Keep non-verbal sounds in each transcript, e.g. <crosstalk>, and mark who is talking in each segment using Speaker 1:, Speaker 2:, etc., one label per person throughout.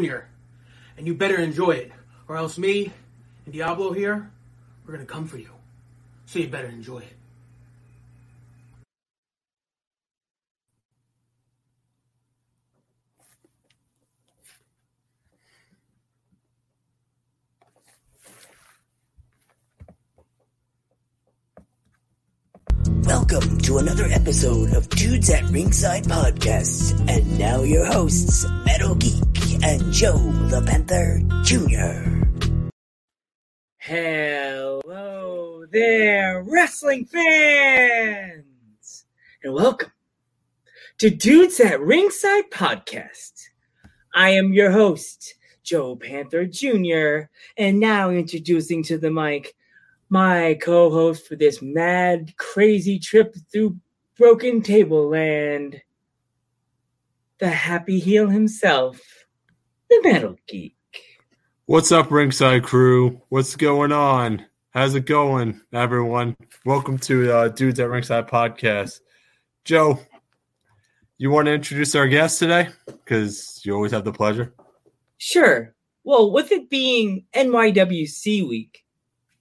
Speaker 1: Jr., and you better enjoy it, or else me and Diablo here, we're gonna come for you. So you better enjoy it.
Speaker 2: Welcome to another episode of Dudes at Ringside Podcast. And now your hosts, Metal Geek and Joe the Panther Jr.
Speaker 3: Hello there, wrestling fans! And welcome to Dudes at Ringside Podcast. I am your host, Joe Panther Jr., and now introducing to the mic my co host for this mad, crazy trip through broken tableland, the happy heel himself, the Metal Geek.
Speaker 4: What's up, Ringside Crew? What's going on? How's it going, everyone? Welcome to uh, Dudes at Ringside podcast. Joe, you want to introduce our guest today? Because you always have the pleasure.
Speaker 3: Sure. Well, with it being NYWC week,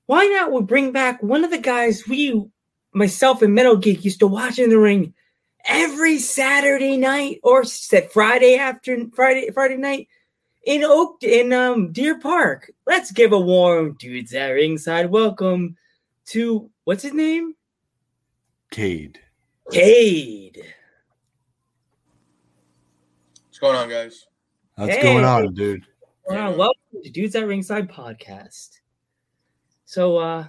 Speaker 3: why not we bring back one of the guys we, myself and Metal Geek, used to watch in the ring every Saturday night or said Friday after Friday Friday night in Oak in um Deer Park. Let's give a warm dudes at ringside welcome to what's his name?
Speaker 4: Cade.
Speaker 3: Cade.
Speaker 5: What's going on, guys?
Speaker 4: What's
Speaker 3: Hey.
Speaker 4: going on, dude?
Speaker 3: Wow, welcome to Dudes at Ringside podcast. So uh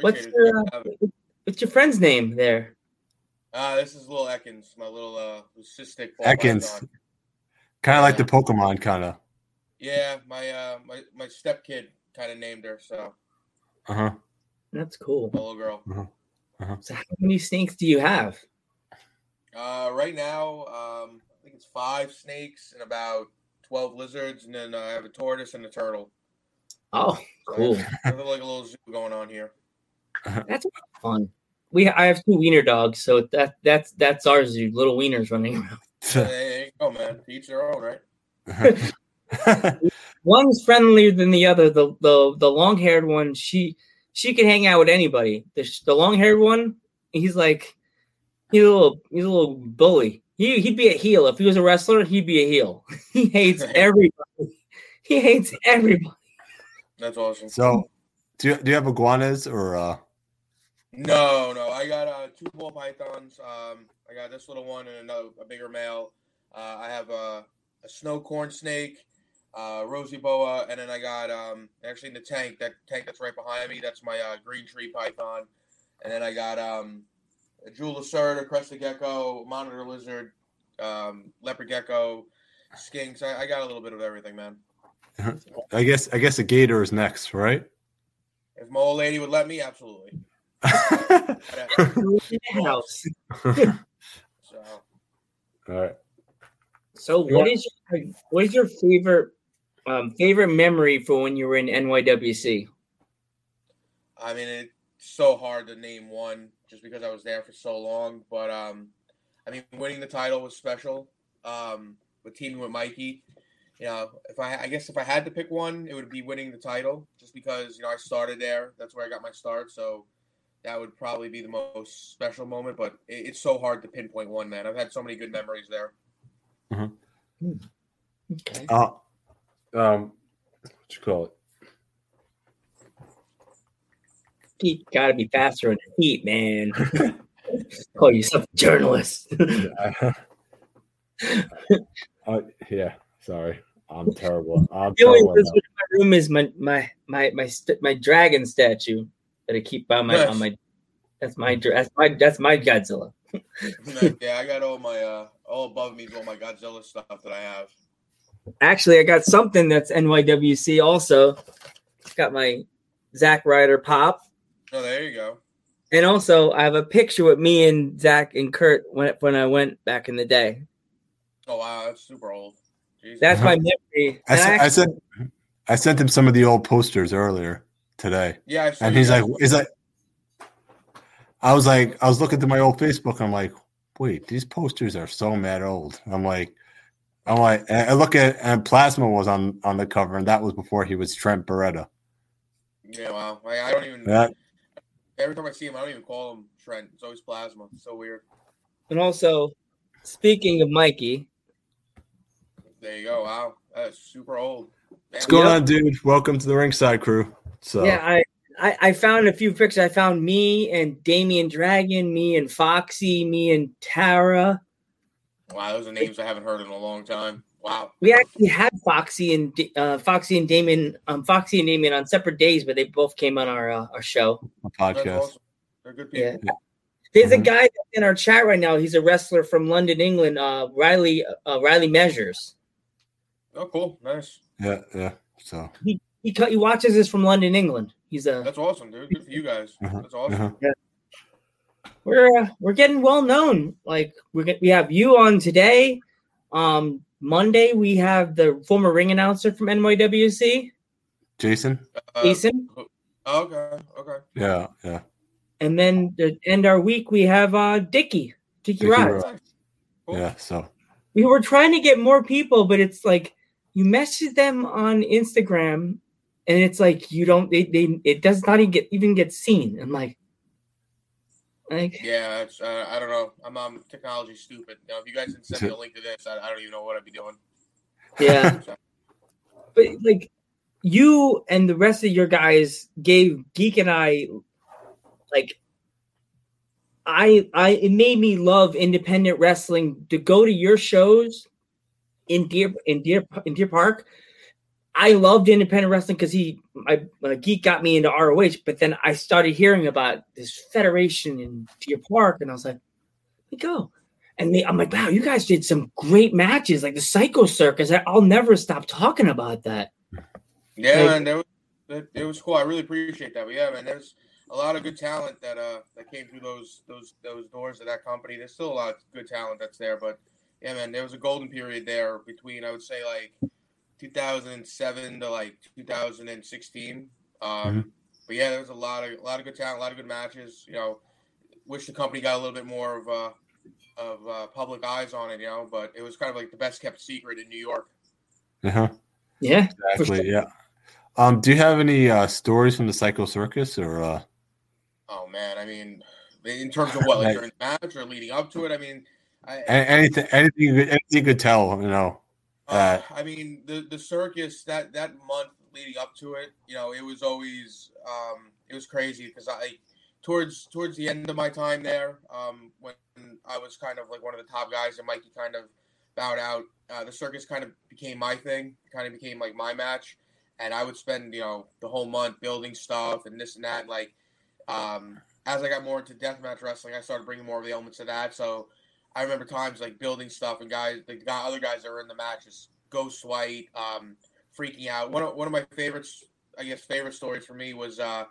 Speaker 3: what's
Speaker 5: Appreciate it.
Speaker 3: your uh, what's your friend's name there?
Speaker 5: Uh, this is little Ekans, my little uh cystic ball
Speaker 4: Ekans. Kind of like the Pokemon, kind of.
Speaker 5: Yeah, my uh my my step kid kind of named her, so
Speaker 4: Uh huh.
Speaker 3: That's cool.
Speaker 5: little girl. Uh huh.
Speaker 3: So how many snakes do you have?
Speaker 5: Uh, right now, um, I think it's five snakes and about twelve lizards, and then uh, I have a tortoise and a turtle.
Speaker 3: Oh,
Speaker 5: So I
Speaker 3: cool.
Speaker 5: have- I have like a little zoo going on here.
Speaker 3: That's fun. We I have two wiener dogs, so that that's that's our zoo. Little wieners running around. <laughs>
Speaker 5: Hey, there you go, man. Each their own, right? <laughs>
Speaker 3: One's friendlier than the other. The the the long haired one, she she can hang out with anybody. The the long haired one, he's like he's a little he's a little bully. He he'd be a heel if he was a wrestler. He'd be a heel. <laughs> He hates <laughs> everybody. He hates everybody.
Speaker 5: That's awesome.
Speaker 4: so, do you, do you have iguanas or? uh
Speaker 5: No, no, I got uh, two ball pythons. Um, I got this little one and another a bigger male. Uh, I have a, a snow corn snake, uh, rosy boa, and then I got um, actually in the tank that tank that's right behind me. That's my uh, green tree python, and then I got um, a jewel lacerta, crested gecko, monitor lizard, um, leopard gecko, skinks. I, I got a little bit of everything, man. <laughs>
Speaker 4: I guess I guess a gator is next, right?
Speaker 5: If my old lady would let me, absolutely. <laughs>
Speaker 3: House.
Speaker 5: So. <laughs>
Speaker 4: All right.
Speaker 3: So what is your what is your favorite um favorite memory for when you were in NYWC?
Speaker 5: I mean, it's so hard to name one just because I was there for so long. But um, I mean, winning the title was special. Um, with teaming with Mikey, you know, if I I guess if I had to pick one, it would be winning the title, just because you know I started there. That's where I got my start. So that would probably be the most special moment. But it, it's so hard to pinpoint one, man. I've had so many good memories there.
Speaker 3: Okay.
Speaker 4: Uh, um, what you call it?
Speaker 3: You gotta be faster on your feet, man. <laughs> <laughs> Call yourself a journalist. <laughs>
Speaker 4: uh, yeah. Sorry, I'm terrible. I'm
Speaker 3: The only
Speaker 4: terrible.
Speaker 3: person in my room is my my my my st- my dragon statue that I keep by my
Speaker 5: Nice.
Speaker 3: on my. That's my dra- that's my that's my Godzilla.
Speaker 5: yeah, I got all my uh, all above me is all my Godzilla stuff that I have.
Speaker 3: Actually, I got something that's NYWC also. Got my Zach Ryder pop.
Speaker 5: Oh, there you go.
Speaker 3: And also, I have a picture with me and Zach and Kurt when when I went back in the day.
Speaker 5: Oh wow, that's super old. Jesus.
Speaker 3: That's my uh-huh. memory.
Speaker 4: I,
Speaker 3: And
Speaker 4: sent, I sent I sent him some of the old posters earlier today,
Speaker 5: yeah, I saw
Speaker 4: and he's like,
Speaker 5: guys-
Speaker 4: "Is like?" I was like, I was looking through my old Facebook. I'm like, wait, these posters are so mad old. I'm like, I'm like, and I look at and Plasma was on on the cover, and that was before he was Trent Beretta.
Speaker 5: Yeah, wow. I, I don't even.
Speaker 4: That
Speaker 5: Every time I see him, I don't even call him Trent. It's always Plasma. It's so weird.
Speaker 3: And also, speaking of Mikey,
Speaker 5: There you go. Wow, that's super old.
Speaker 4: what's going
Speaker 3: Yeah.
Speaker 4: on, dude? Welcome to the ringside crew. So
Speaker 3: yeah, I, I I found a few pictures. I found me and Damien Dragon, me and Foxy, me and Tara.
Speaker 5: Wow, those are names I haven't heard in a long time. Wow.
Speaker 3: We actually had Foxy and uh, Foxy and Damon, um, Foxy and Damien on separate days, but they both came on our uh, our show.
Speaker 4: a podcast.
Speaker 5: awesome. They're good people.
Speaker 3: Yeah. There's a
Speaker 4: Mhm.
Speaker 3: guy in our chat right now. He's a wrestler from London, England. Uh, Riley uh, Riley Measures.
Speaker 5: Oh, cool. Nice.
Speaker 4: Yeah, yeah. So
Speaker 3: He co- he watches this from London, England. He's a
Speaker 5: That's awesome, dude. Good for you guys.
Speaker 4: Uh-huh,
Speaker 5: That's awesome.
Speaker 4: uh-huh.
Speaker 3: We're uh, we're getting well known. Like we we have you on today. Um, Monday we have the former ring announcer from NYWC,
Speaker 4: Jason.
Speaker 5: Uh,
Speaker 3: Jason,
Speaker 5: okay. Okay.
Speaker 4: Yeah, yeah.
Speaker 3: and then to end our week we have uh Dickie, Dickie
Speaker 4: Dickie
Speaker 3: Rod.
Speaker 4: Rod.
Speaker 5: Cool.
Speaker 4: Yeah, so
Speaker 3: We were trying to get more people, but it's like you message them on Instagram, and it's like you don't. They, they it does not even get even get seen. I'm like, like
Speaker 5: Yeah, it's, uh, I don't know. I'm um, technology stupid. Now, if you guys didn't send me a link to this, I, I don't even know what I'd be doing.
Speaker 3: yeah. <laughs> but like you and the rest of your guys gave geek and i like i i it made me love independent wrestling to go to your shows in deer in deer in deer park i loved independent wrestling because he my uh, geek got me into roh but then i started hearing about this federation in deer park and i was like let me go and they, I'm like, wow, you guys did some great matches, like the Psycho Circus. I, I'll never stop talking about that.
Speaker 5: Yeah,
Speaker 3: Like-
Speaker 5: man, that was, that, it was cool. I really appreciate that. But yeah, man, there's a lot of good talent that uh that came through those those those doors of that company. There's still a lot of good talent that's there, but yeah, man, there was a golden period there between I would say like 2007 to like 2016. Um,
Speaker 4: Mhm.
Speaker 5: but yeah, there was a lot of a lot of good talent, a lot of good matches. You know, wish the company got a little bit more of uh of uh, public eyes on it. You know, but it was kind of like the best kept secret in New York.
Speaker 4: uh-huh.
Speaker 3: Yeah,
Speaker 4: exactly.
Speaker 3: sure.
Speaker 4: Yeah. Um, do you have any uh stories from the Psycho Circus or uh
Speaker 5: Oh man, I mean, in terms of what, like
Speaker 4: Right. <laughs>
Speaker 5: during the match or leading up to it, I mean, I,
Speaker 4: a- anything anything you could, anything you could tell, you know?
Speaker 5: Uh, <sighs> I mean, the the circus that that month leading up to it, you know, it was always um, it was crazy because I towards towards the end of my time there, um, when I was kind of like one of the top guys, and Mikey kind of bowed out. Uh, the circus kind of became my thing, kind of became like my match, and I would spend you know the whole month building stuff and this and that. Like um, as I got more into deathmatch wrestling, I started bringing more of the elements of that. So I remember times like building stuff and guys, the guy, other guys that were in the match just ghost white, um, freaking out. One of one of my favorites, I guess, favorite stories for me was uh,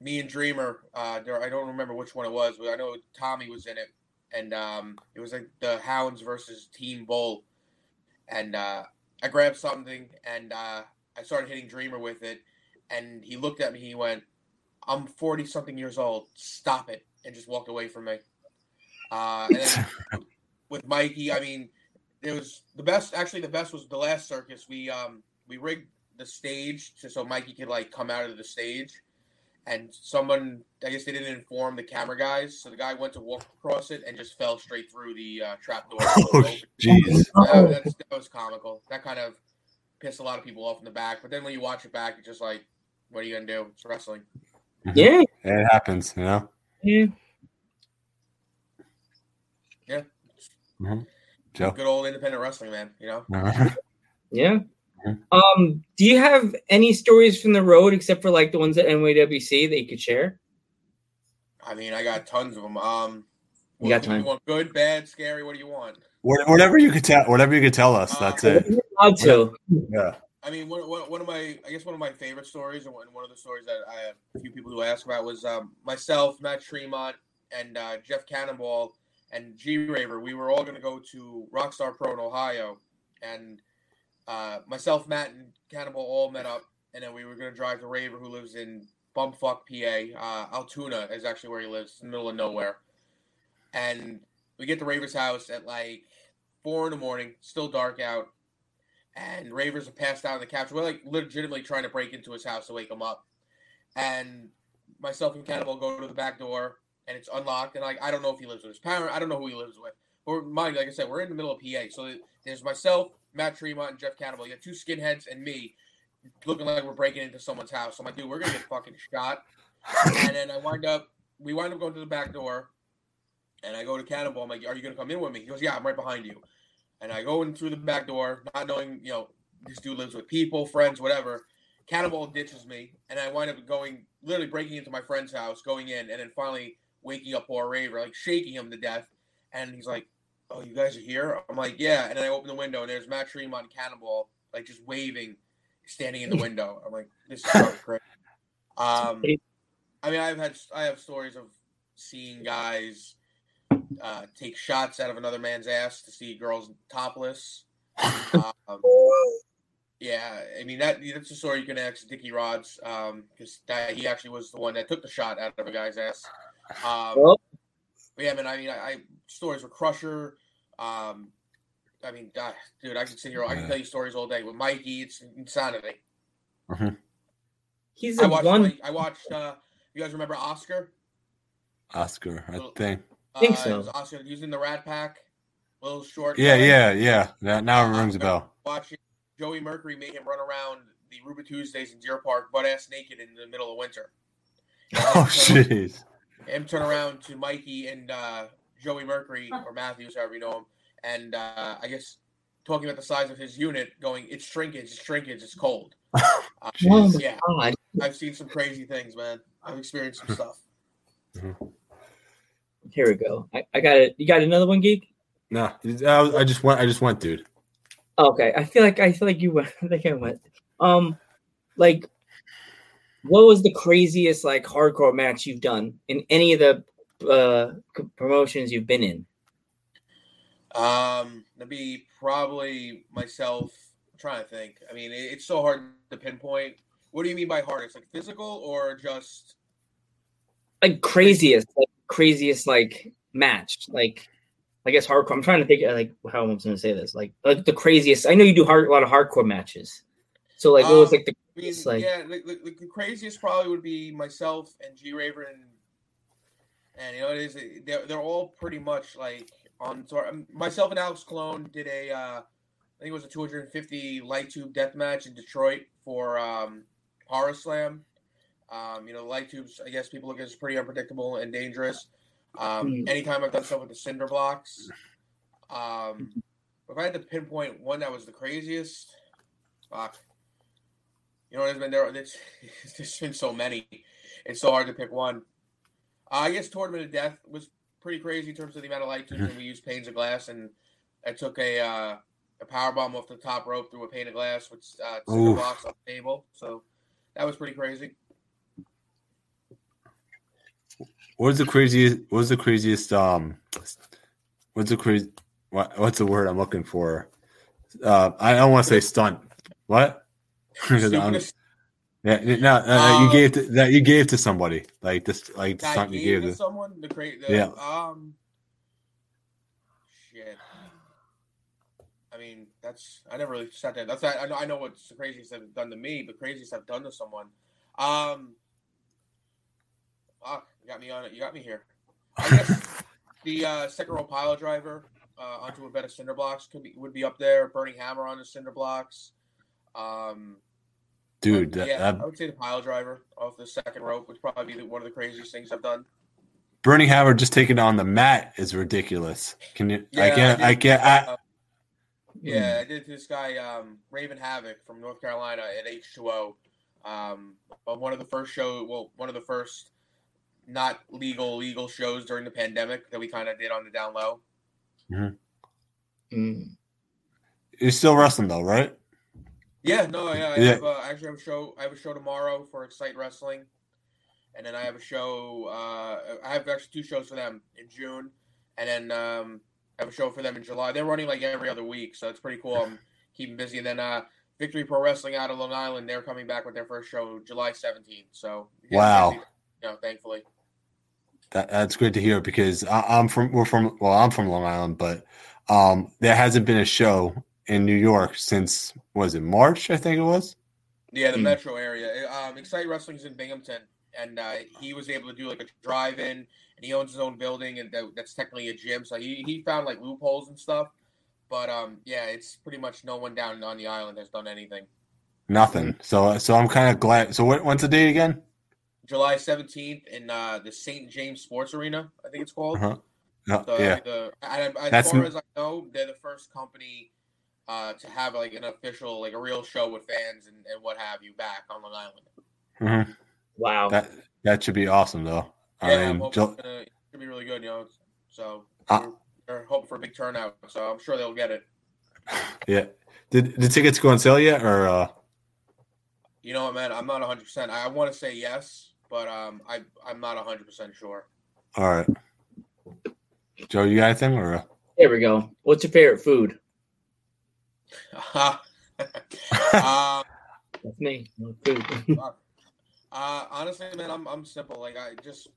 Speaker 5: me and Dreamer. Uh, there, I don't remember which one it was, but I know Tommy was in it, and um, it was like the Hounds versus Team Bull, and uh, I grabbed something and uh, I started hitting Dreamer with it, and he looked at me. He went, "I'm 40 something years old. Stop it!" and just walked away from me. Uh, and <laughs> with Mikey, I mean, it was the best. Actually, the best was the last circus. We um we rigged the stage to, so Mikey could like come out of the stage, and someone I guess they didn't inform the camera guys, so the guy went to walk across it and just fell straight through the uh, trap door. <laughs>
Speaker 4: Oh, jeez.
Speaker 5: That, that's, that was comical. That kind of pissed a lot of people off in the back. But then when you watch it back, it's just like, what are you gonna do? It's wrestling.
Speaker 3: Yeah,
Speaker 4: It happens, you know.
Speaker 3: yeah.
Speaker 4: Joe.
Speaker 5: Good old independent wrestling, man. You know.
Speaker 3: Yeah.
Speaker 4: Mhm.
Speaker 3: Um, do you have any stories from the road except for like the ones at NYWC that you could share?
Speaker 5: I mean, I got tons of them. Um,
Speaker 3: You got
Speaker 5: what do
Speaker 3: time.
Speaker 5: want good, bad, scary? What do you want?
Speaker 4: Whatever you could tell, whatever you could tell us, that's it.
Speaker 3: You're allowed to.
Speaker 4: Yeah.
Speaker 5: I mean, one, one, one of my, I guess one of my favorite stories, and one, one of the stories that I have a few people who ask about was um, myself, Matt Tremont, and uh, Jeff Cannonball and G Raver. We were all going to go to Rockstar Pro in Ohio, and uh, myself, Matt, and Cannonball all met up, and then we were going to drive to Raver, who lives in bumfuck PA. Uh, Altoona is actually where he lives, in the middle of nowhere. And we get to Raver's house at like four in the morning, still dark out, and ravers passed out on the couch. We're like legitimately trying to break into his house to wake him up, and myself and Cannonball go to the back door, and it's unlocked. And like I don't know if he lives with his parent. I don't know who he lives with. Or mind, like I said, we're in the middle of PA, so there's myself, Matt Tremont, and Jeff Cannonball. You got two skinheads and me, looking like we're breaking into someone's house. I'm like, dude, we're gonna get fucking shot. And then I wind up, we wind up going to the back door, and I go to Cannonball. I'm like, are you gonna come in with me? He goes, yeah, I'm right behind you. And I go in through the back door, not knowing, you know, this dude lives with people, friends, whatever. Cannonball ditches me, and I wind up going, literally breaking into my friend's house, going in, and then finally waking up Raver, like shaking him to death. And he's like, "Oh, you guys are here?" I'm like, "Yeah." And then I open the window, and there's Matt Tremont Cannonball, like just waving, standing in the <laughs> window. I'm like, "This is so crazy." Um, I mean, I've had I have stories of seeing guys uh, take shots out of another man's ass to see girls topless. Um, yeah, I mean that that's a story you can ask Dickie Rodz because um, he actually was the one that took the shot out of a guy's ass. Um, well, yeah, man. I mean, I, I stories with Crusher. Um, I mean, uh, dude, I can sit here. I can tell you stories all day with Mikey. It's insanity.
Speaker 3: Mm-hmm. He's
Speaker 5: I watched.
Speaker 3: one.
Speaker 5: I watched. Uh, you guys remember Oscar?
Speaker 4: Oscar, I think.
Speaker 3: I think uh, so.
Speaker 5: Oscar using the Rat Pack, little short.
Speaker 4: Yeah, guy. yeah, yeah. That now it rings a bell. <laughs>
Speaker 5: Watching Joey Mercury made him run around the Ruby Tuesdays in Deer Park, butt ass naked in the middle of winter.
Speaker 4: Oh, <laughs> jeez.
Speaker 5: Him turn around to Mikey and uh, Joey Mercury or Matthews, however you know him, and uh, I guess talking about the size of his unit, going, "It's shrinkage, it's shrinkage, it's cold." <laughs> Uh,
Speaker 3: oh
Speaker 5: yeah, I've seen some crazy things, man. I've experienced some stuff.
Speaker 3: Mm-hmm. Here we go. I, I got it. You got another one, geek?
Speaker 4: No, I, I just went. I just went, dude.
Speaker 3: Okay, I feel like I feel like you went. <laughs> I think I went. Um, like, what was the craziest like hardcore match you've done in any of the uh promotions you've been in?
Speaker 5: Um, that'd be probably myself. I'm trying to think. I mean, it's so hard to pinpoint. What do you mean by hardest? Like physical or just
Speaker 3: like craziest, like craziest like match? Like I guess hardcore. I'm trying to think like how I'm going to say this. Like like the craziest. I know you do hard, a lot of hardcore matches. So like, what was like the
Speaker 5: I mean, like, yeah, the, the, the, craziest probably would be myself and G Raver and and you know it is they're they're all pretty much like on tour. Myself and Alex Colon did a uh, I think it was a 250 light tube death match in Detroit for um, Horror Slam. Um, you know, light tubes. I guess people look at as pretty unpredictable and dangerous. Um, mm. Anytime I've done stuff with the cinder blocks, um, if I had to pinpoint one that was the craziest, fuck. You know, there's been there. There's, <laughs> there's been so many. It's so hard to pick one. Uh, I guess Tournament of Death was pretty crazy in terms of the amount of light tubes, mm-hmm. and we used panes of glass, and I took a uh, a power bomb off the top rope through a pane of glass which uh, cinder box on the table. So that was pretty crazy.
Speaker 4: What was the craziest? What was the craziest? Um, what's the crazy? What, what's the word I'm looking for? Uh, I don't want to say stunt. What? Yeah, no, uh, you gave to, that you gave to somebody like this, like
Speaker 5: stunt you gave to, to someone. The
Speaker 4: yeah.
Speaker 5: Um, shit. I mean, that's I never really sat there. That's I know I know what's the craziest I've done to me, but craziest I've done to someone. Um, fuck. You got me on it. You got me here. I guess <laughs> the uh, second row pile driver uh, onto a bed of cinder blocks could be would be up there. Burning hammer on the cinder blocks. Um,
Speaker 4: Dude,
Speaker 5: but, yeah, that, I would say the pile driver off the second rope would probably be one of the craziest things I've done.
Speaker 4: Burning Hammer just taking on the mat is ridiculous. Can you? Yeah, I can't. I, can't. I,
Speaker 5: uh, yeah, I did this guy um, Raven Havoc from North Carolina at H2O. Um, one of the first show, well, one of the first not legal legal shows during the pandemic that we kind of did on the down low.
Speaker 4: Mm-hmm. Mm. You're still wrestling though, right?
Speaker 5: Yeah, no, yeah. I yeah. Have, uh, actually have a show. I have a show tomorrow for Excite Wrestling, and then I have a show. Uh, I have actually two shows for them in June, and then um, I have a show for them in July. They're running like every other week, so it's pretty cool. I'm keeping busy, and then uh, Victory Pro Wrestling out of Long Island. They're coming back with their first show July 17th. So
Speaker 4: wow,
Speaker 5: busy, you know, thankfully.
Speaker 4: That, that's great to hear because I, am from we're from well I'm from Long Island, but um, there hasn't been a show in New York since was it March? I think it was.
Speaker 5: Yeah, the
Speaker 3: Hmm.
Speaker 5: metro area. Um, Excite Wrestling's in Binghamton, and uh, he was able to do like a drive-in, and he owns his own building, and that, that's technically a gym. So he, he found like loopholes and stuff. But um, yeah, it's pretty much no one down on the island has done anything.
Speaker 4: Nothing. So so I'm kind of glad. So what, when's the date again?
Speaker 5: July seventeenth in uh, the St. James Sports Arena, I think it's called.
Speaker 4: Uh-huh. No,
Speaker 5: The,
Speaker 4: yeah.
Speaker 5: the, and as
Speaker 4: That's
Speaker 5: far
Speaker 4: n-
Speaker 5: as I know, they're the first company uh, to have like an official, like a real show with fans and, and what have you back on Long Island.
Speaker 4: hmm
Speaker 3: Wow.
Speaker 4: That that should be awesome though. I
Speaker 5: Yeah, I'm
Speaker 4: mean,
Speaker 5: hoping
Speaker 4: Ju-
Speaker 5: it's gonna, it should be really good, you know. So
Speaker 4: Uh,
Speaker 5: we're, we're hoping for a big turnout. So I'm sure they'll get it. <sighs>
Speaker 4: yeah. Did the tickets go on sale yet, or uh,
Speaker 5: You know what, man? I'm not 100. percent I want to say yes, but um, I I'm not 100 percent sure.
Speaker 4: all right? Joe, you got anything, or
Speaker 3: There we go. What's your favorite food?
Speaker 5: Uh, <laughs>
Speaker 3: That's me. <laughs>
Speaker 5: Uh, honestly, man, I'm I'm simple. Like I just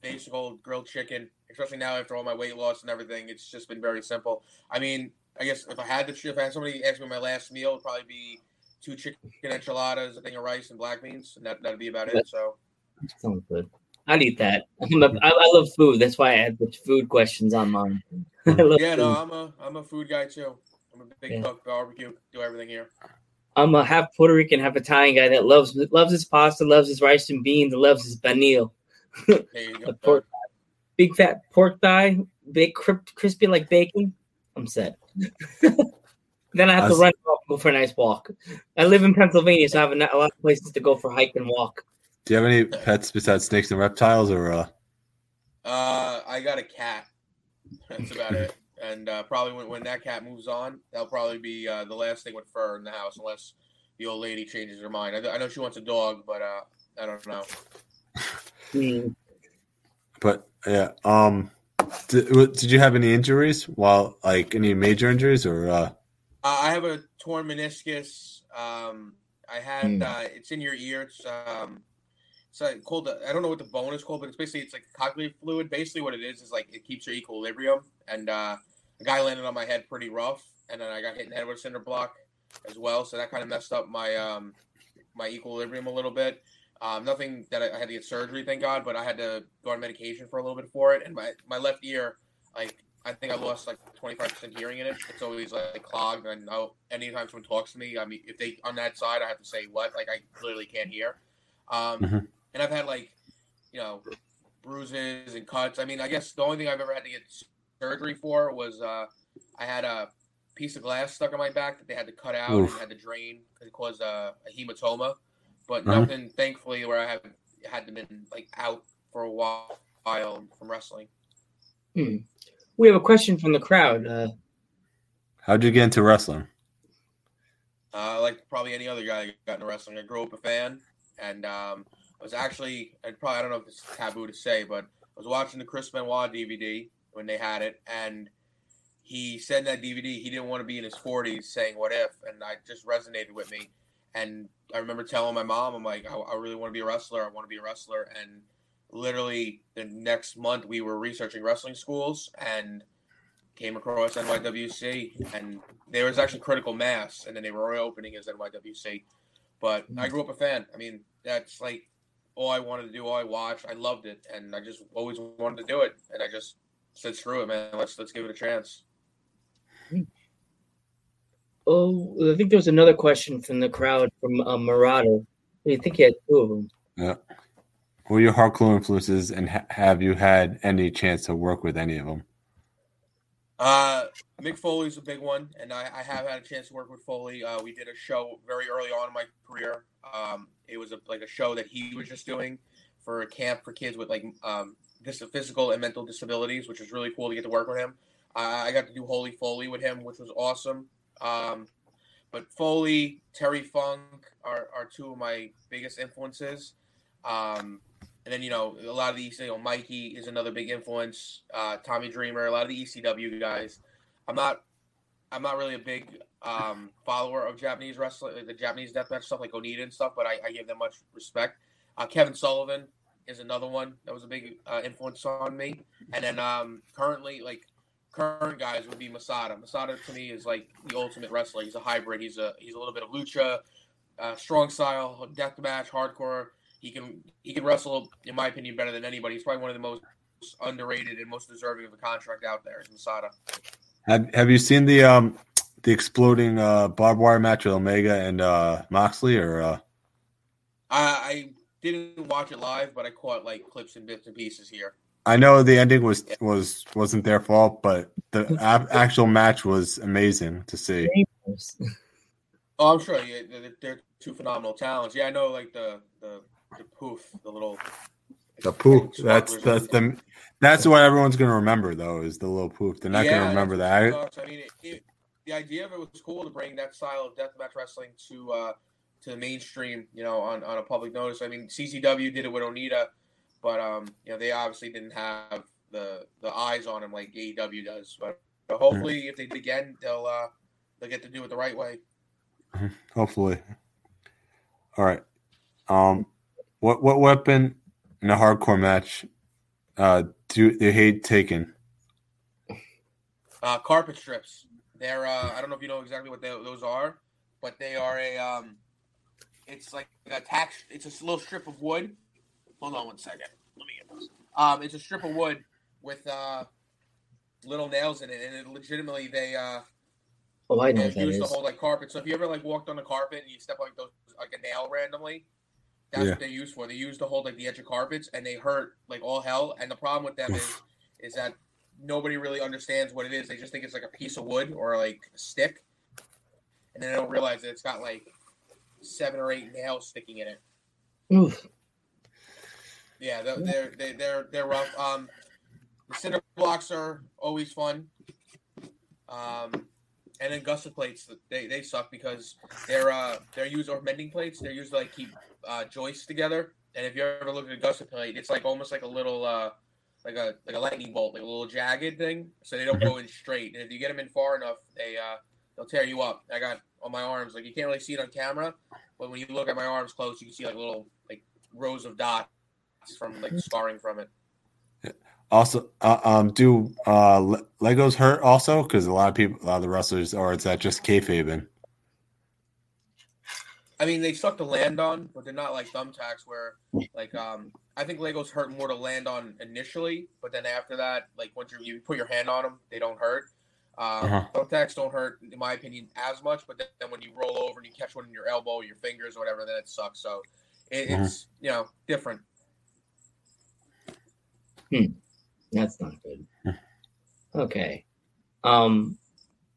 Speaker 5: basic old grilled chicken. Especially now after all my weight loss and everything, it's just been very simple. I mean, I guess if I had to, if I had somebody ask me my last meal, it'd probably be two chicken enchiladas, a thing of rice, and black beans, and that that'd be about it. So
Speaker 3: Sounds good. I'd eat that. I'm a, I, I love food. That's why I had the food questions on mine. <laughs> I love
Speaker 5: yeah,
Speaker 3: food.
Speaker 5: no, I'm a I'm a food guy too. I'm a big
Speaker 3: Yeah.
Speaker 5: cook, barbecue, do everything here.
Speaker 3: I'm a half Puerto Rican, half Italian guy that loves loves his pasta, loves his rice and beans, and loves his pernil. <laughs>
Speaker 5: There you
Speaker 3: pork, big fat pork thigh, big cri- crispy like bacon. I'm set. <laughs> then I have to
Speaker 4: That's-
Speaker 3: run off and go for a nice walk. I live in Pennsylvania, so I have a, a lot of places to go for hike and walk.
Speaker 4: do you have any pets besides snakes and reptiles, or uh,
Speaker 5: Uh, I got a cat. <laughs> That's about it. And uh, probably when, when that cat moves on, that'll probably be uh, the last thing with fur in the house, unless the old lady changes her mind. I, I know she wants a dog, but uh, I don't know. <laughs>
Speaker 4: But yeah, um, did, did you have any injuries while like any major injuries, or uh,
Speaker 5: Uh, I have a torn meniscus. Um, I had uh, it's in your ear. It's um, like called. I don't know what the bone is called, but it's basically it's like cochlear fluid. Basically, what it is is like it keeps your equilibrium. And uh, the guy landed on my head pretty rough, and then I got hit in the head with a cinder block as well. So that kind of messed up my um, my equilibrium a little bit. Um, nothing that I, I had to get surgery, thank God, but I had to go on medication for a little bit for it. And my my left ear, like I think I lost like twenty five percent hearing in it. It's always like clogged, and I anytime someone talks to me, I mean, if they on that side, I have to say what, like I literally can't hear. Um,
Speaker 4: Mhm.
Speaker 5: And I've had like, you know, bruises and cuts. I mean, I guess the only thing I've ever had to get surgery for was uh, I had a piece of glass stuck on my back that they had to cut out
Speaker 4: Oof.
Speaker 5: and had to drain. Because it caused a, a hematoma, but
Speaker 4: Uh-huh.
Speaker 5: nothing, thankfully, where I have had to been like out for a while from wrestling.
Speaker 3: We have a question from the crowd. Uh,
Speaker 4: how'd you get into wrestling?
Speaker 5: Uh, like probably any other guy that got into wrestling. I grew up a fan, and um, I was actually, and probably I don't know if it's taboo to say, but I was watching the Chris Benoit DVD when they had it, and he said in that DVD he didn't want to be in his 40s saying "What if," and I just resonated with me. And I remember telling my mom, I'm like, I, I really want to be a wrestler. I want to be a wrestler. And literally the next month, we were researching wrestling schools and came across NYWC. And there was actually critical mass, and then they were reopening as NYWC. But I hmm. grew up a fan. I mean, that's like all I wanted to do, all I watched. I loved it, and I just always wanted to do it. And I just said, "Screw it, man. Let's let's give it a chance."
Speaker 3: oh, I think there was another question from the crowd from uh, Marauder. I think he had two of them. Yeah.
Speaker 4: Who are your hardcore influences, and ha- have you had any chance to work with any of them?
Speaker 5: Uh, Mick Foley's a big one, and I, I have had a chance to work with Foley. Uh, we did a show very early on in my career. Um, it was a, like a show that he was just doing for a camp for kids with like um, physical and mental disabilities, which was really cool to get to work with him. I I got to do Holy Foley with him, which was awesome. Um, but Foley, Terry Funk are, are two of my biggest influences. Um, and then you know a lot of these, you know, Mikey is another big influence. Uh, Tommy Dreamer, a lot of the ECW guys. I'm not, I'm not really a big um, follower of Japanese wrestling, like the Japanese deathmatch stuff, like Onita and stuff. But I, I give them much respect. Uh, Kevin Sullivan is another one that was a big uh, influence on me. And then um, currently, like current guys would be Masada. Masada to me is like the ultimate wrestler. He's a hybrid. He's a he's a little bit of lucha, uh, strong style, death match, hardcore. He can he can wrestle, in my opinion, better than anybody. He's probably one of the most underrated and most deserving of a contract out there. Is Masada.
Speaker 4: Have Have you seen the um the exploding uh, barbed wire match with Omega and uh, Moxley? Or uh...
Speaker 5: I, I didn't watch it live, but I caught like clips and bits and pieces here.
Speaker 4: I know the ending was was wasn't their fault, but the a- actual match was amazing to see. <laughs>
Speaker 5: Oh, I'm sure yeah, they're, they're two phenomenal talents. Yeah, I know like the the, the poof, the little
Speaker 4: The poof. That's that's the that's what everyone's gonna remember though is the little poof. They're not
Speaker 5: Yeah,
Speaker 4: gonna remember that.
Speaker 5: what sucks. I mean, it, it, the idea of it was cool to bring that style of deathmatch wrestling to uh, to the mainstream. You know, on, on a public notice. I mean, CCW did it with Onita, but um, you know, they obviously didn't have the the eyes on him like AEW does. But, but hopefully, if they do again, they'll uh, they'll get to do it the right way. <laughs>
Speaker 4: Hopefully. All right. Um, what what weapon in a hardcore match uh do they hate taking?
Speaker 5: Uh, carpet strips. They're uh, I don't know if you know exactly what they, those are, but they are a um, it's like a tax. It's a little strip of wood. Hold on one second. Let me get those. Um, it's a strip of wood with uh, little nails in it, and it legitimately they uh,
Speaker 3: Oh, I know
Speaker 5: they
Speaker 3: what that
Speaker 5: used to hold like carpet. So if you ever like walked on the carpet and you step like those like a nail randomly, that's
Speaker 4: Yeah.
Speaker 5: what they're used for. They used to hold like the edge of carpets, and they hurt like all hell. And the problem with them is is that nobody really understands what it is. They just think it's like a piece of wood or like a stick, and then they don't realize that it's got like seven or eight nails sticking in it.
Speaker 3: Oof.
Speaker 5: Yeah, they're they're they're they're, they're rough. Um, the cinder blocks are always fun. Um, and then gusset plates they, they suck because they're uh they're used or mending plates. They're used to like keep uh, joists together. And if you ever look at a gusset plate, it's like almost like a little uh like a like a lightning bolt, like a little jagged thing. So they don't go in straight. And if you get them in far enough, they uh they'll tear you up. I got on my arms like you can't really see it on camera, but when you look at my arms close, you can see like little like rows of dots from like scarring from it.
Speaker 4: Also, uh, um, do uh Legos hurt also? Because a lot of people, a lot of the wrestlers, or is that just kayfabing?
Speaker 5: I mean, they suck to land on, but they're not like thumbtacks where, like, um, I think Legos hurt more to land on initially, but then after that, like, once you, you put your hand on them, they don't hurt. Um,
Speaker 4: Uh-huh.
Speaker 5: Thumbtacks don't hurt, in my opinion, as much, but then, then when you roll over and you catch one in your elbow, your fingers, or whatever, then it sucks. So it,
Speaker 4: Uh-huh.
Speaker 5: it's, you know, different. Hmm.
Speaker 3: That's not good. Okay. Um.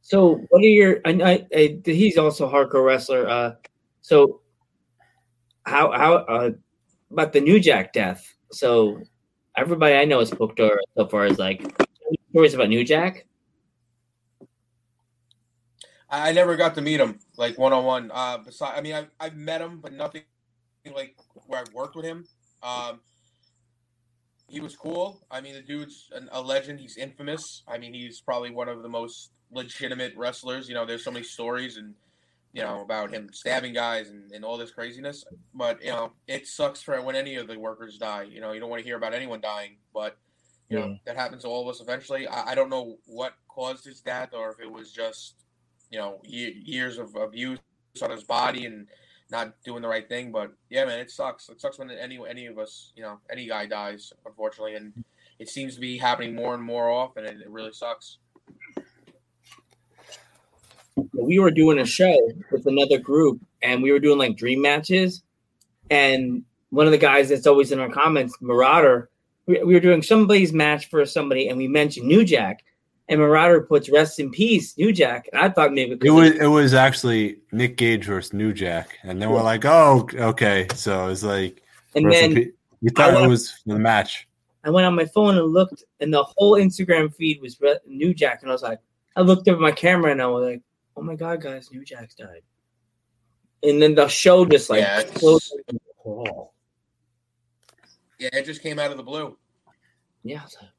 Speaker 3: So, what are your? I, I, I he's also a hardcore wrestler. Uh. So, how how uh about the New Jack death? So, everybody I know is booked or so far is like stories about New Jack.
Speaker 5: I, never got to meet him, like, one on one. Uh, beside, I mean, I've, I've met him, but nothing like where I've worked with him. Um, he was cool. I mean, the dude's an, a legend. He's infamous. I mean, he's probably one of the most legitimate wrestlers. You know, there's so many stories and you know about him stabbing guys and, and all this craziness. But you know, it sucks for when any of the workers die. You know, you don't want to hear about anyone dying, but you know that happens to all of us eventually. I, I don't know what caused his death or if it was just you know ye- years of abuse on his body and not doing the right thing. But yeah, man, it sucks. It sucks when any any of us, you know, any guy dies, unfortunately, and it seems to be happening more and more often, and it really sucks.
Speaker 3: We were doing a show with another group and we were doing like dream matches. And one of the guys that's always in our comments marauder we, we were doing somebody's match for somebody and we mentioned new jack. And marauder puts rest in peace new jack. And i thought maybe
Speaker 4: It was it was actually Nick Gage versus New Jack, and then we're like, oh, okay. So it's like,
Speaker 3: and then
Speaker 4: pe- we thought it was the match.
Speaker 3: i went on my phone and looked and the whole instagram feed was Re- new jack. And i was like i looked at my camera and i was like oh my god guys new jack's died and then the show just like
Speaker 5: Yeah,
Speaker 3: closed. Oh.
Speaker 5: Yeah, it just came out of the blue.
Speaker 3: yeah I was like,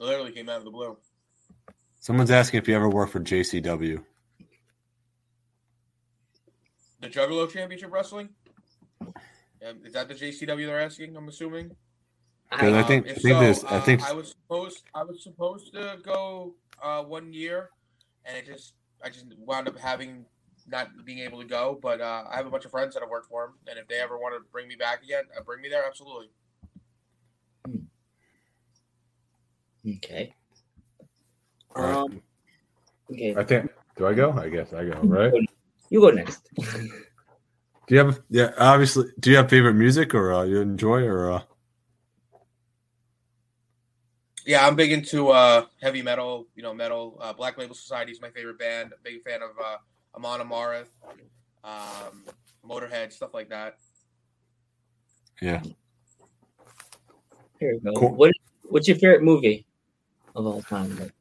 Speaker 5: It literally came out of the blue.
Speaker 4: Someone's asking if you ever worked for JCW.
Speaker 5: The Juggalo Championship Wrestling. Um, is that the JCW they're asking? I'm assuming.
Speaker 4: Because I
Speaker 5: Um,
Speaker 4: think- I think
Speaker 5: so,
Speaker 4: there's- I
Speaker 5: uh,
Speaker 4: think-
Speaker 5: I was supposed I was supposed to go uh, one year, and it just I just wound up having not being able to go. But uh, I have a bunch of friends that have worked for him, and if they ever want to bring me back again, uh, bring me there, absolutely.
Speaker 3: Okay.
Speaker 4: All right.
Speaker 3: Um, okay.
Speaker 4: I think. Do I go? I guess I go. Right.
Speaker 3: You go next.
Speaker 4: Do you have? Yeah. Obviously. Do you have favorite music or uh, you enjoy or?
Speaker 5: Yeah, I'm big into uh, heavy metal. You know, metal. Uh, Black Label Society is my favorite band. Big fan of uh, Amon Amarth, um, Motorhead, stuff like that.
Speaker 4: Yeah.
Speaker 3: Here we go.
Speaker 4: Cool.
Speaker 3: What What's your favorite movie of all time? Like,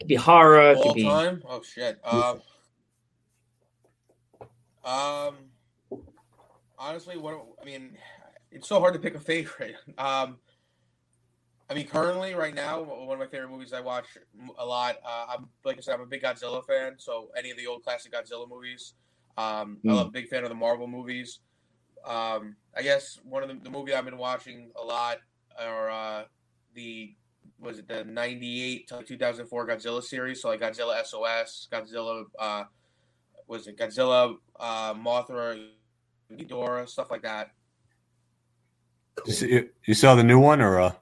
Speaker 3: could be horror.
Speaker 5: All
Speaker 3: Could be
Speaker 5: time? Oh shit. Um, um, honestly, what I mean, it's so hard to pick a favorite. <laughs> Um, I mean, currently, right now, one of my favorite movies I watch a lot. Uh, I'm like I said, I'm a big Godzilla fan, so any of the old classic Godzilla movies. Um,
Speaker 3: Hmm.
Speaker 5: I'm a big fan of the Marvel movies. Um, I guess one of the, the movie I've been watching a lot are uh, the was it the 98 to 2004 Godzilla series? So like Godzilla SOS, Godzilla, uh, was it Godzilla, uh, Mothra, Ghidorah, stuff like that.
Speaker 4: You, see, you saw the new one or?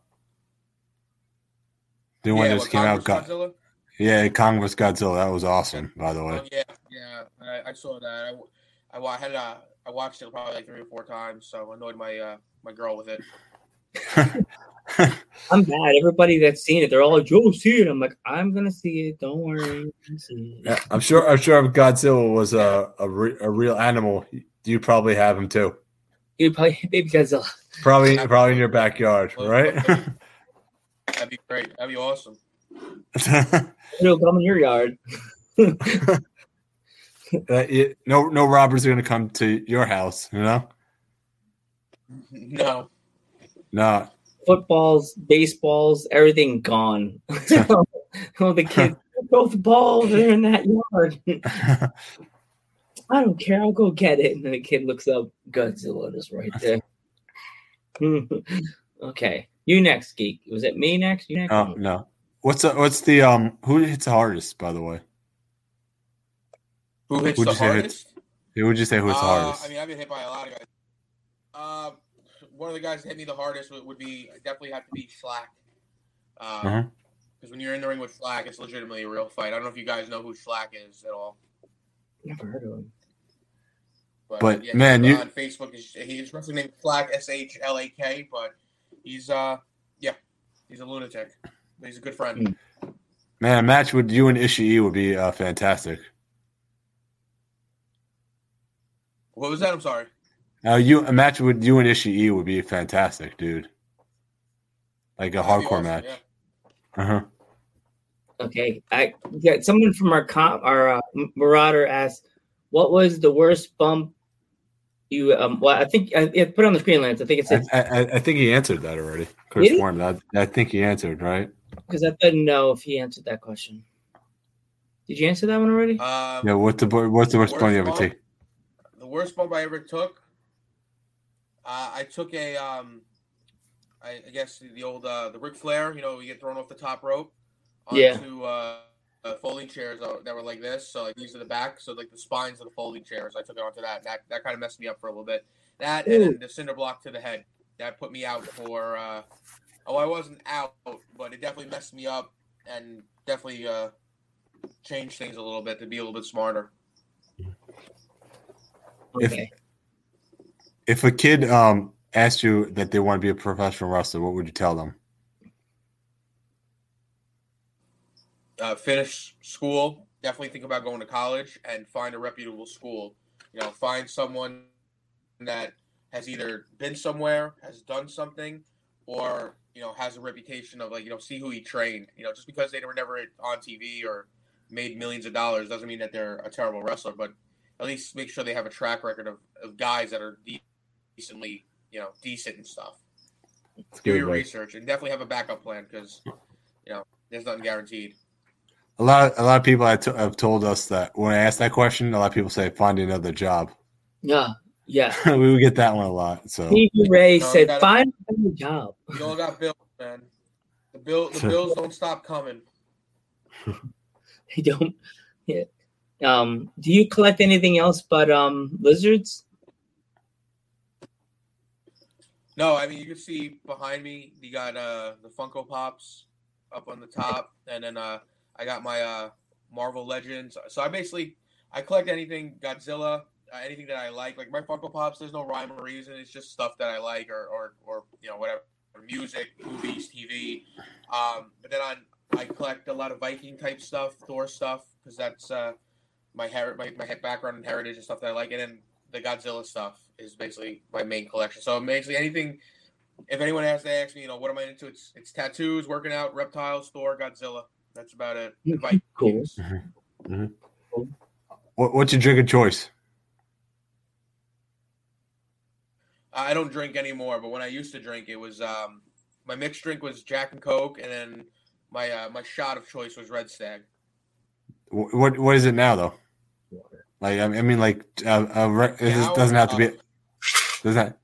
Speaker 4: The one
Speaker 5: yeah,
Speaker 4: that
Speaker 5: what,
Speaker 4: just came out.
Speaker 5: Kong
Speaker 4: Got.
Speaker 5: Godzilla.
Speaker 4: yeah, Kong vs. Godzilla. That was awesome. By the way.
Speaker 5: Oh, yeah, yeah, I, I saw that. I, I, wa- had uh, I watched it probably like three or four times, so I annoyed my uh, my girl with it. <laughs>
Speaker 3: I'm bad. Everybody that's seen it, they're all like, "Joe, see it." I'm like, "I'm gonna see it. Don't worry." I'm it.
Speaker 4: Yeah, I'm sure. I'm sure if Godzilla was a a, re, a real animal, you'd probably have him too.
Speaker 3: You'd probably <laughs> baby Godzilla.
Speaker 4: Probably, probably in your backyard, right? <laughs>
Speaker 5: That'd be great. That'd be awesome. <laughs>
Speaker 3: It'll come in your yard. <laughs>
Speaker 4: Uh, you- no, no robbers are gonna come to your house. You know,
Speaker 5: No,
Speaker 4: no.
Speaker 3: Footballs, baseballs, everything gone. <laughs> oh, the kids, both balls are in that yard. I don't care. I'll go get it. And then the kid looks up. Godzilla is right there. okay, you next, geek. Was it me next? You next?
Speaker 4: Oh no. What's the, what's the um? Who hits the hardest? By the way,
Speaker 5: who hits
Speaker 4: Who'd
Speaker 5: the
Speaker 4: you say hits-
Speaker 5: hardest?
Speaker 4: who would you say who hits the
Speaker 5: Uh,
Speaker 4: hardest?
Speaker 5: I mean, I've been hit by a lot of guys. Uh, one of the guys that hit me the hardest would, would be definitely have to be Shlak. Because
Speaker 4: Uh-huh.
Speaker 5: when you're in the ring with Shlak, it's legitimately a real fight. I don't know if you guys know who Shlak is at all.
Speaker 3: Never heard of him.
Speaker 5: But,
Speaker 4: But,
Speaker 5: yeah,
Speaker 4: man, you-
Speaker 5: on Facebook. His, his wrestling name is Shlak S H L A K. But he's uh, yeah, he's a lunatic. But he's a good friend.
Speaker 4: Man, a match with you and Ishii would be uh, fantastic.
Speaker 5: What was that? I'm sorry.
Speaker 4: Uh, you a match with you and Ishii would be fantastic, dude. Like a
Speaker 5: That'd
Speaker 4: hardcore
Speaker 5: awesome,
Speaker 4: match.
Speaker 5: yeah.
Speaker 4: Uh-huh.
Speaker 3: Okay, I yeah. Someone from our com, our uh, Marauder asked, "What was the worst bump you?" Um, well, I think I, yeah, put it on the screen, Lance. I think it's
Speaker 4: I, I, I think he answered that already. Could have
Speaker 3: Did he?
Speaker 4: that. I think he answered right.
Speaker 3: because I didn't know if he answered that question. Did you answer that one already?
Speaker 5: Um,
Speaker 4: Yeah. What's the bo- what's the worst
Speaker 5: Worst
Speaker 4: bump you ever
Speaker 5: bump?
Speaker 4: take?
Speaker 5: the worst bump I ever took. Uh, I took a, um, I, I guess the old uh, the Ric Flair. You know, you get thrown off the top rope
Speaker 3: Yeah.
Speaker 5: onto uh, uh, folding chairs that were- like this. So like these are the back. So like the spines of the folding chairs. I took it onto that. That that kind of messed me up for a little bit. That and then the cinder block to the head. That put me out for. Uh, oh, I wasn't out, but it definitely messed me up and definitely uh, changed things a little bit to be a little bit smarter.
Speaker 4: if-
Speaker 3: Okay,
Speaker 4: If a kid um asked you that they want to be a professional wrestler, what would you tell them?
Speaker 5: Uh, finish school, definitely think about going to college and find a reputable school. You know, find someone that has either been somewhere, has done something, or you know has a reputation of like you know see who he trained. You know, just because they were never on TV or made millions of dollars doesn't mean that they're a terrible wrestler. But at least make sure they have a track record of, of guys that are de- decently you know decent and stuff. Do your research and definitely have a backup plan because you know there's nothing guaranteed.
Speaker 4: A lot, a lot of people have, t- have told us that when I ask that question, a lot of people say find another job.
Speaker 3: yeah, yeah. <laughs>
Speaker 4: we would get that one a lot. So
Speaker 3: Stevie Ray
Speaker 5: No,
Speaker 3: said,
Speaker 5: gotta-
Speaker 3: "Find a job."
Speaker 5: You all got bills, man. The bill, the bills don't stop coming. <laughs>
Speaker 3: they don't. Yeah. Um. Do you collect anything else but um lizards?
Speaker 5: No, I mean you can see behind me. You got uh the Funko Pops up on the top, and then uh I got my uh Marvel Legends. So I basically I collect anything Godzilla, uh, anything that I like. Like my Funko Pops, there's no rhyme or reason. It's just stuff that I like, or or, or you know whatever, music, movies, TV. Um, but then on I collect a lot of Viking type stuff, Thor stuff, because that's uh my her- my my background and heritage and stuff that I like, and then the Godzilla stuff is basically my main collection. So basically anything. If anyone has to ask me, you know, what am I into? It's it's tattoos, working out, reptiles, Thor, Godzilla. That's about it. And
Speaker 3: Cool.
Speaker 5: Vikings.
Speaker 4: What, what's your drink of choice?
Speaker 5: I don't drink anymore, but when I used to drink, it was um, my mixed drink was Jack and Coke, and then my uh, my shot of choice was Red Stag.
Speaker 4: What what is it now though? Like I mean, like uh, uh, re- it
Speaker 5: Now,
Speaker 4: doesn't have to be
Speaker 5: uh,
Speaker 4: doesn't that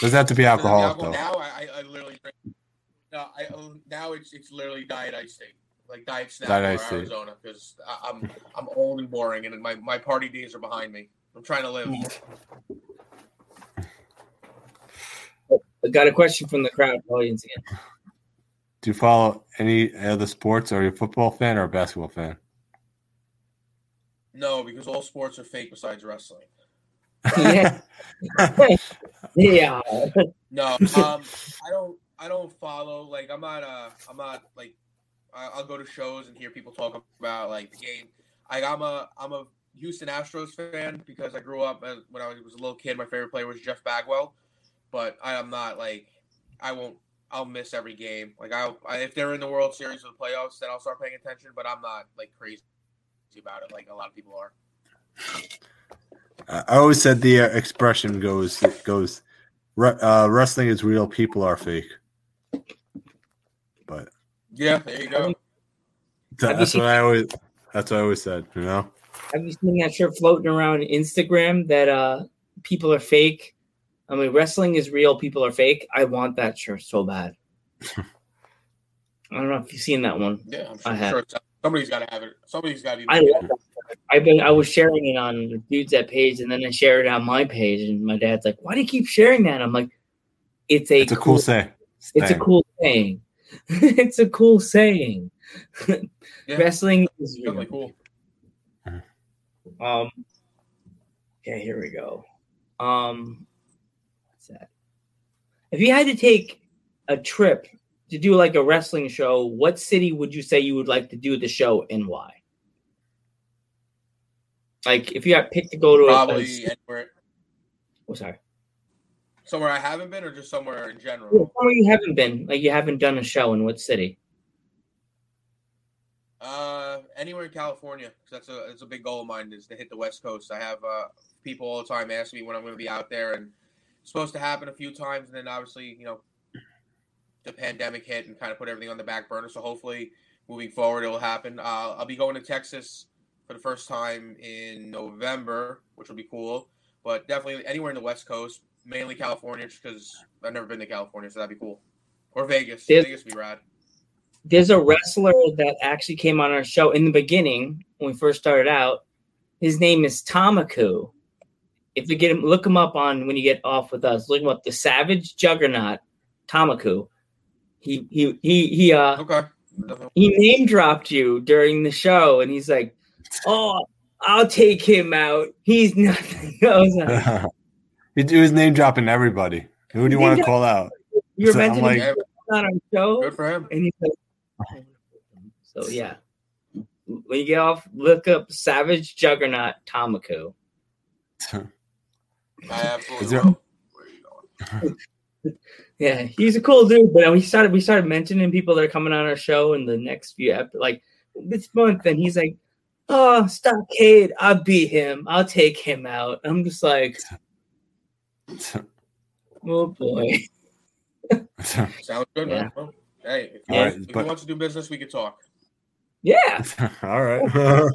Speaker 4: doesn't have to be alcoholic
Speaker 5: Now,
Speaker 4: though.
Speaker 5: now I, I- I literally drink. No, I now it's it's literally diet iced tea, like diet snap
Speaker 4: Diet
Speaker 5: or
Speaker 4: iced tea.
Speaker 5: Arizona, because I'm I'm old and boring, and my my party days are behind me. I'm trying to live.
Speaker 3: I got a question from the crowd audience again.
Speaker 4: Do you follow any other sports? Are you a football fan or a basketball fan?
Speaker 5: No, because all sports are fake besides wrestling.
Speaker 3: Yeah. <laughs> Yeah.
Speaker 5: No, um, I don't. I don't follow. Like, I'm not. Uh, I'm not like. I, I'll go to shows and hear people talk about like the game. Like, I'm a. I'm a Houston Astros fan because I grew up as, when I was a little kid. My favorite player was Jeff Bagwell, but I am not like. I won't. I'll miss every game. Like, I'll, I if they're in the World Series or the playoffs, then I'll start paying attention. But I'm not like crazy about it like a lot of people are.
Speaker 4: I I always said the expression goes goes, uh, wrestling is real, people are fake. But
Speaker 5: Yeah, there you go.
Speaker 3: Have you
Speaker 4: that's
Speaker 3: seen-
Speaker 4: what I always that's what I always said. You know,
Speaker 3: Have you seen that shirt floating around Instagram that uh people are fake? I mean, wrestling is real, people are fake. I want that shirt so bad. <laughs> I don't know if you've seen that one.
Speaker 5: Yeah, I'm
Speaker 3: I
Speaker 5: sure,
Speaker 3: have.
Speaker 5: sure somebody's got to have it. Somebody's got to.
Speaker 3: I love that. I've been I was sharing it on the dudes that page, and then I shared it on my page, and my dad's like, "Why do you keep sharing that?" I'm like, "It's a
Speaker 4: it's a cool say.
Speaker 3: It's a cool saying. <laughs> it's a cool saying.
Speaker 5: Yeah.
Speaker 3: Wrestling is real.
Speaker 5: Definitely cool.
Speaker 3: Um. Okay, here we go. Um, what's that? If you had to take a trip to do like a wrestling show, what city would you say you would like to do the show and why? Like, if you got picked to go to a,
Speaker 5: Probably
Speaker 3: a
Speaker 5: anywhere,
Speaker 3: oh, sorry,
Speaker 5: somewhere I haven't been, or just somewhere in
Speaker 3: Yeah,
Speaker 5: general.
Speaker 3: somewhere you haven't been, like you haven't done a show in what city?
Speaker 5: Uh, anywhere in California, 'cause that's a it's a big goal of mine is to hit the West Coast. I have uh, people all the time ask me when I'm going to be out there, and it's supposed to happen a few times, and then obviously you know the pandemic hit and kind of put everything on the back burner. So hopefully moving forward it will happen. Uh, I'll be going to Texas for the first time in November, which will be cool. But definitely anywhere in the West Coast, mainly California, just because I've never been to California, so that'd be cool. Or Vegas.
Speaker 3: There's-
Speaker 5: Vegas would be rad.
Speaker 3: there's a wrestler that actually came on our show in the beginning when we first started out. His name is Tamaku. If you get him, look him up on when you get off with us. Look him up, the Savage Juggernaut, Tamaku. He he he he uh
Speaker 5: Okay.
Speaker 3: He name dropped you during the show, and he's like, "Oh, I'll take him out. He's <laughs> nothing." I was like,
Speaker 4: he do his name dropping everybody. Who do you want to call out?
Speaker 3: "You're
Speaker 4: So
Speaker 3: mentioning
Speaker 4: like-
Speaker 5: Yeah,
Speaker 3: on our show."
Speaker 5: good for him.
Speaker 3: And he's like, <laughs> so yeah. When you get off, look up Savage Juggernaut Tamaku. <laughs>
Speaker 5: I absolutely
Speaker 4: there-
Speaker 5: will. Where are you going?
Speaker 3: Yeah, he's a cool dude. But we started we started mentioning people that are coming on our show in the next few ep- like this month, and he's like, "Oh, Stockade, I'll beat him. I'll take him out." I'm just like, <laughs> "Oh boy." <laughs>
Speaker 5: Sounds good, man. Well, hey, if,
Speaker 4: All right,
Speaker 5: if
Speaker 4: but-
Speaker 5: he wants to do business, we could talk.
Speaker 3: Yeah. <laughs>
Speaker 4: All right.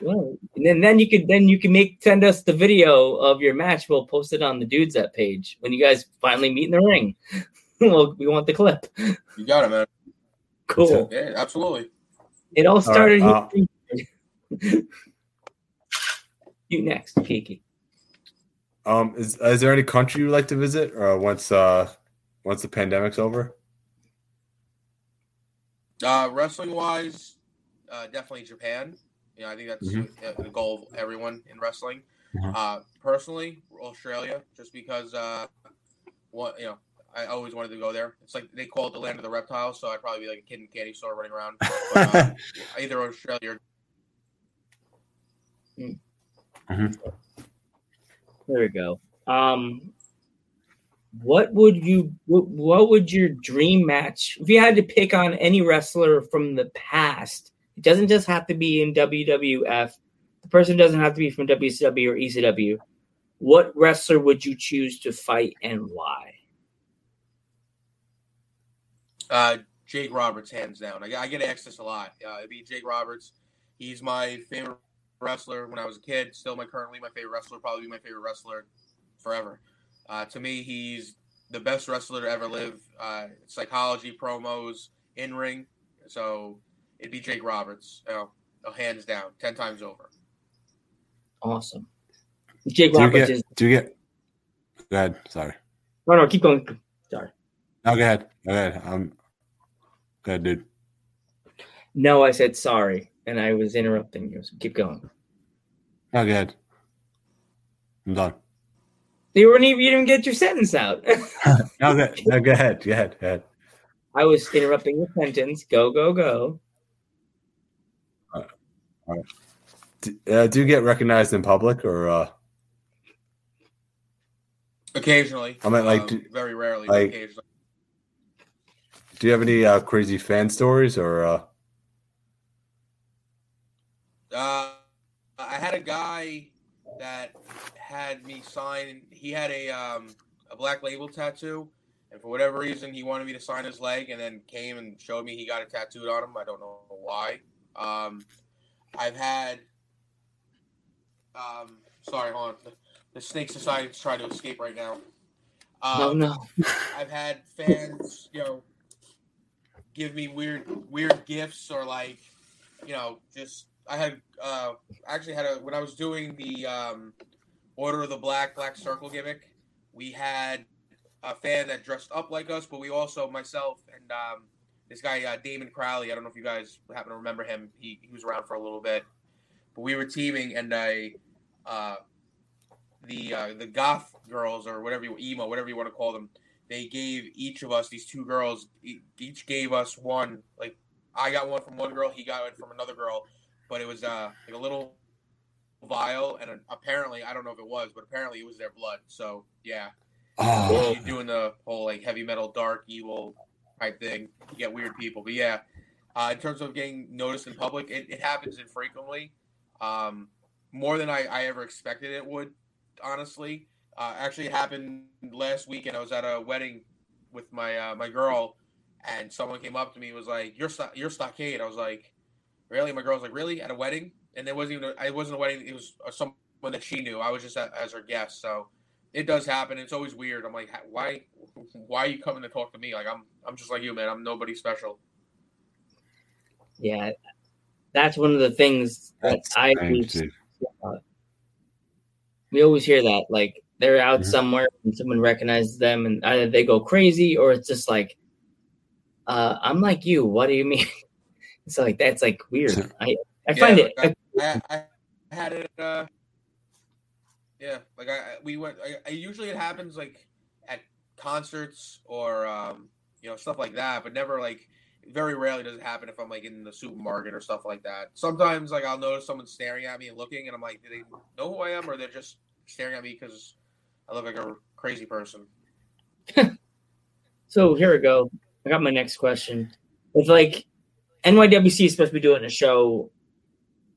Speaker 3: Well, and then, then you could then you can make send us the video of your match. We'll post it on the dudes that page when you guys finally meet in the ring. well, we want the clip.
Speaker 5: You got it, man.
Speaker 3: Cool.
Speaker 5: Yeah, absolutely.
Speaker 3: It all started
Speaker 4: uh,
Speaker 3: here. you next, Kiki.
Speaker 4: Um, is is there any country you'd like to visit, or once uh once the pandemic's over?
Speaker 5: Uh, wrestling wise, uh, definitely Japan. You know, I think that's
Speaker 4: Mhm.
Speaker 5: uh, the goal of everyone in wrestling.
Speaker 4: Mhm.
Speaker 5: Uh, personally, Australia, just because uh, what you know, I always wanted to go there. It's like they call it the land of the reptiles, so I'd probably be like a kid in a candy store running around. But, uh, <laughs> either Australia or
Speaker 3: There we go. Um, what would you? What, what would your dream match? If you had to pick on any wrestler from the past, it doesn't just have to be in WWF. The person doesn't have to be from WCW or ECW. What wrestler would you choose to fight and why?
Speaker 5: Uh, Jake Roberts, hands down. I, I get asked this a lot. Uh, it'd be Jake Roberts. He's my favorite wrestler when I was a kid. Still, my currently my favorite wrestler. Probably my favorite wrestler forever. Uh, to me, he's the best wrestler to ever live. Uh, psychology, promos, in ring. So it'd be Jake Roberts. You know, hands down, ten times over.
Speaker 3: Awesome. Jake
Speaker 4: Do
Speaker 3: Roberts
Speaker 4: get?
Speaker 3: is.
Speaker 4: Do you get? Go ahead. Sorry.
Speaker 3: No, no, keep going. Sorry.
Speaker 4: No, go ahead. Go ahead. Um, go ahead, dude.
Speaker 3: No, I said sorry, and I was interrupting you. So keep going.
Speaker 4: No, go ahead. I'm done.
Speaker 3: You weren't even. You didn't get your sentence out. <laughs> <laughs>
Speaker 4: No, go, no, go ahead. Go ahead. Go ahead.
Speaker 3: I was interrupting your sentence. Go, go, go.
Speaker 4: Do, uh, do you get recognized in public, or uh,
Speaker 5: Occasionally,
Speaker 4: I mean, like,
Speaker 5: um,
Speaker 4: do-
Speaker 5: very rarely, but
Speaker 4: like-
Speaker 5: occasionally.
Speaker 4: do you have any uh, crazy fan stories, or uh,
Speaker 5: I had a guy that had me sign. He had a um, a black label tattoo, and for whatever reason, he wanted me to sign his leg, and then came and showed me he got it tattooed on him. I don't know why. Um, I've had. Um, sorry, hold on. The, the snake society is trying to escape right now. Um,
Speaker 3: oh no. <laughs>
Speaker 5: I've had fans, you know, give me weird weird gifts or like, you know, just I had uh actually had a when I was doing the um Order of the Black Black Circle gimmick, we had a fan that dressed up like us, but we also myself and um this guy uh, Damon Crowley, I don't know if you guys happen to remember him. He he was around for a little bit. But we were teaming and I uh the uh, the goth girls or whatever you emo whatever you want to call them they gave each of us these two girls each gave us one like i got one from one girl he got it from another girl but it was uh like a little vial and apparently i don't know if it was but apparently it was their blood so yeah.
Speaker 4: Oh,
Speaker 5: you're doing the whole like heavy metal dark evil type thing you get weird people but yeah. Uh, in terms of getting noticed in public it, it happens infrequently. Um, more than I, I ever expected it would honestly. Uh, actually it happened last weekend. I was at a wedding with my uh, my girl and someone came up to me and was like you're Sto- you're stockade. I was like really my girl's like really at a wedding and it wasn't even a, it wasn't a wedding it was uh, someone that she knew i was just a, as her guest so it does happen. It's always weird. I'm like, why, why are you coming to talk to me? Like, I'm, I'm just like you, man. I'm nobody special.
Speaker 3: Yeah, that's one of the things that
Speaker 4: that's
Speaker 3: I always,
Speaker 4: dude.
Speaker 3: we always hear that like they're out somewhere and someone recognizes them and either they go crazy or it's just like, uh, I'm like you. What do you mean? <laughs> it's like that's like weird. I I find
Speaker 5: Yeah,
Speaker 3: it.
Speaker 5: like I, <laughs> I, I had it. Uh, yeah, like I, I- we went. I, I usually it happens like at concerts or um, you know stuff like that, but never like. Very rarely does it happen if I'm like in the supermarket or stuff like that. Sometimes like I'll notice someone staring at me and looking, and I'm like, do they know who I am, or they're just staring at me because I look like a crazy person? <laughs>
Speaker 3: So here we go. I got my next question. It's like NYWC is supposed to be doing a show,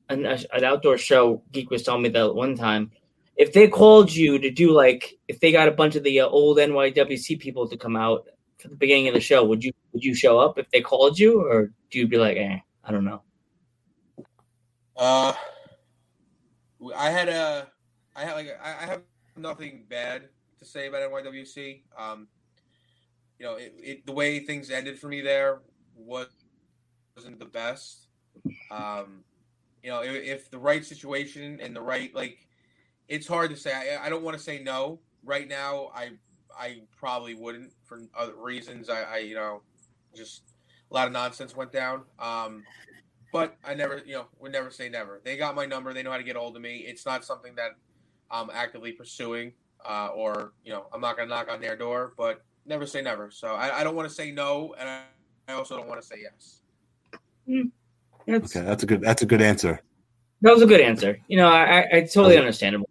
Speaker 3: an, an outdoor show. Geek was telling me that one time. If they called you to do like, if they got a bunch of the uh, old NYWC people to come out for the beginning of the show, would you would you show up if they called you, or do you be like, eh, I don't know?
Speaker 5: Uh, I had a, I had like I I have nothing bad to say about NYWC. Um, you know, it, it the way things ended for me there was wasn't the best. Um, you know, if, if the right situation and the right like, it's hard to say. I, I don't want to say no right now. I I probably wouldn't for other reasons. I, I you know, just a lot of nonsense went down. Um, but I never, you know, would never say never. They got my number. They know how to get hold of me. It's not something that I'm actively pursuing, uh, or you know, I'm not gonna knock on their door. But never say never. So I, I don't want to say no, and I, I also don't want to say yes.
Speaker 3: That's,
Speaker 4: Okay, that's a good that's a good answer.
Speaker 3: That was a good answer. You know, I, I- I totally
Speaker 4: Okay.
Speaker 3: understandable.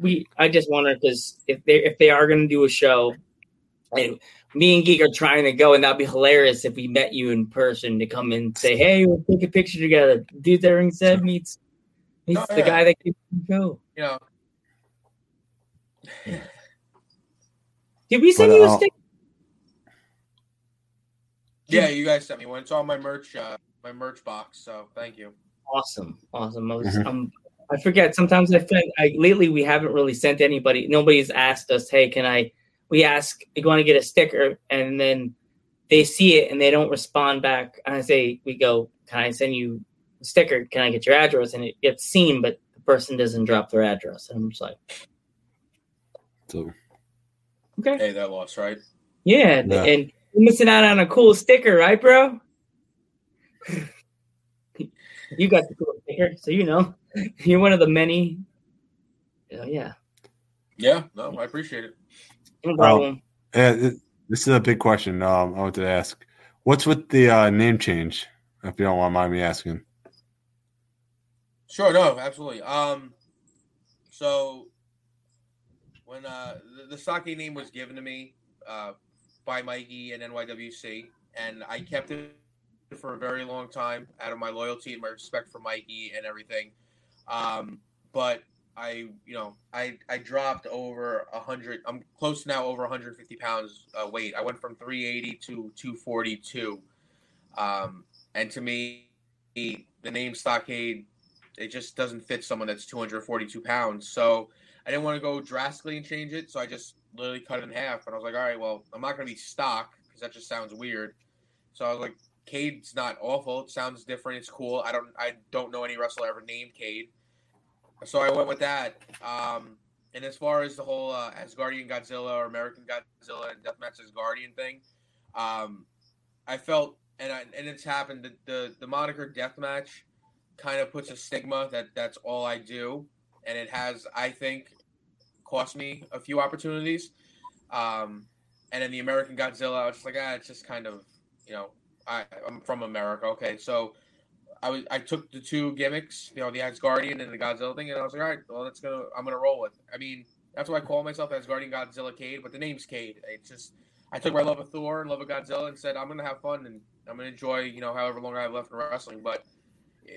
Speaker 3: We, I just wonder because if they if they are going to do a show, and me and Geek are trying to go, and that'd be hilarious if we met you in person to come and say, "Hey, we'll take a picture together." Dude, that ring said meets meets
Speaker 5: Oh,
Speaker 3: the
Speaker 5: yeah.
Speaker 3: guy that keeps the show.
Speaker 5: You know,
Speaker 3: Did we send
Speaker 4: But,
Speaker 3: you a
Speaker 4: uh,
Speaker 3: stick?
Speaker 5: Yeah, you guys sent me one. It's on my merch, uh, my merch box. So thank you.
Speaker 3: Awesome, awesome. I was,
Speaker 4: Mhm.
Speaker 3: um, I forget. Sometimes I feel I lately we haven't really sent anybody. Nobody's asked us, "Hey, can I?" We ask, "You want to get a sticker?" And then they see it and they don't respond back. And I say, "We go, can I send you a sticker? Can I get your address?" And it gets seen, but the person doesn't drop their address. And I'm just like,
Speaker 4: So
Speaker 3: "Okay,
Speaker 5: Hey, that loss, right?
Speaker 3: yeah."
Speaker 4: Yeah.
Speaker 3: And you're missing out on a cool sticker, right, bro? you got the cool sticker, so you know you're one of the many. Oh, yeah.
Speaker 5: Yeah, no, I appreciate it.
Speaker 3: No problem.
Speaker 4: yeah, th- this is a big question. Um, I want to ask, what's with the uh, name change? If you don't want mind me asking.
Speaker 5: Sure, no, absolutely. Um, so when uh the, the sake name was given to me uh by Mikey and NYWC, and I kept it for a very long time out of my loyalty and my respect for Mikey and everything. Um, but I, you know, I I dropped over a hundred. I'm close now over 150 pounds uh, weight. I went from 380 to 242. Um, and to me, the name Stockade it just doesn't fit someone that's 242 pounds. So I didn't want to go drastically and change it. So I just literally cut in half. And I was like, all right, well, I'm not going to be stock because that just sounds weird. So I was like, Cade's not awful. It sounds different. It's cool. I don't I don't know any wrestler ever named Cade. So I went with that. Um, and as far as the whole uh, Asgardian Godzilla or American Godzilla and Deathmatch Asgardian thing, um, I felt and I, and it's happened that the the moniker Deathmatch kind of puts a stigma that that's all I do, and it has I think cost me a few opportunities. Um, and then the American Godzilla, I was just like, ah, it's just kind of you know I I'm from America, okay, so. I was I took the two gimmicks, you know, the Asgardian and the Godzilla thing, and I was like, all right, well, that's gonna I'm gonna roll with. I mean, that's why I call myself Asgardian Godzilla Cade, but the name's Cade. It's just I took my love of Thor and love of Godzilla and said I'm gonna have fun and I'm gonna enjoy, you know, however long I have left in wrestling. But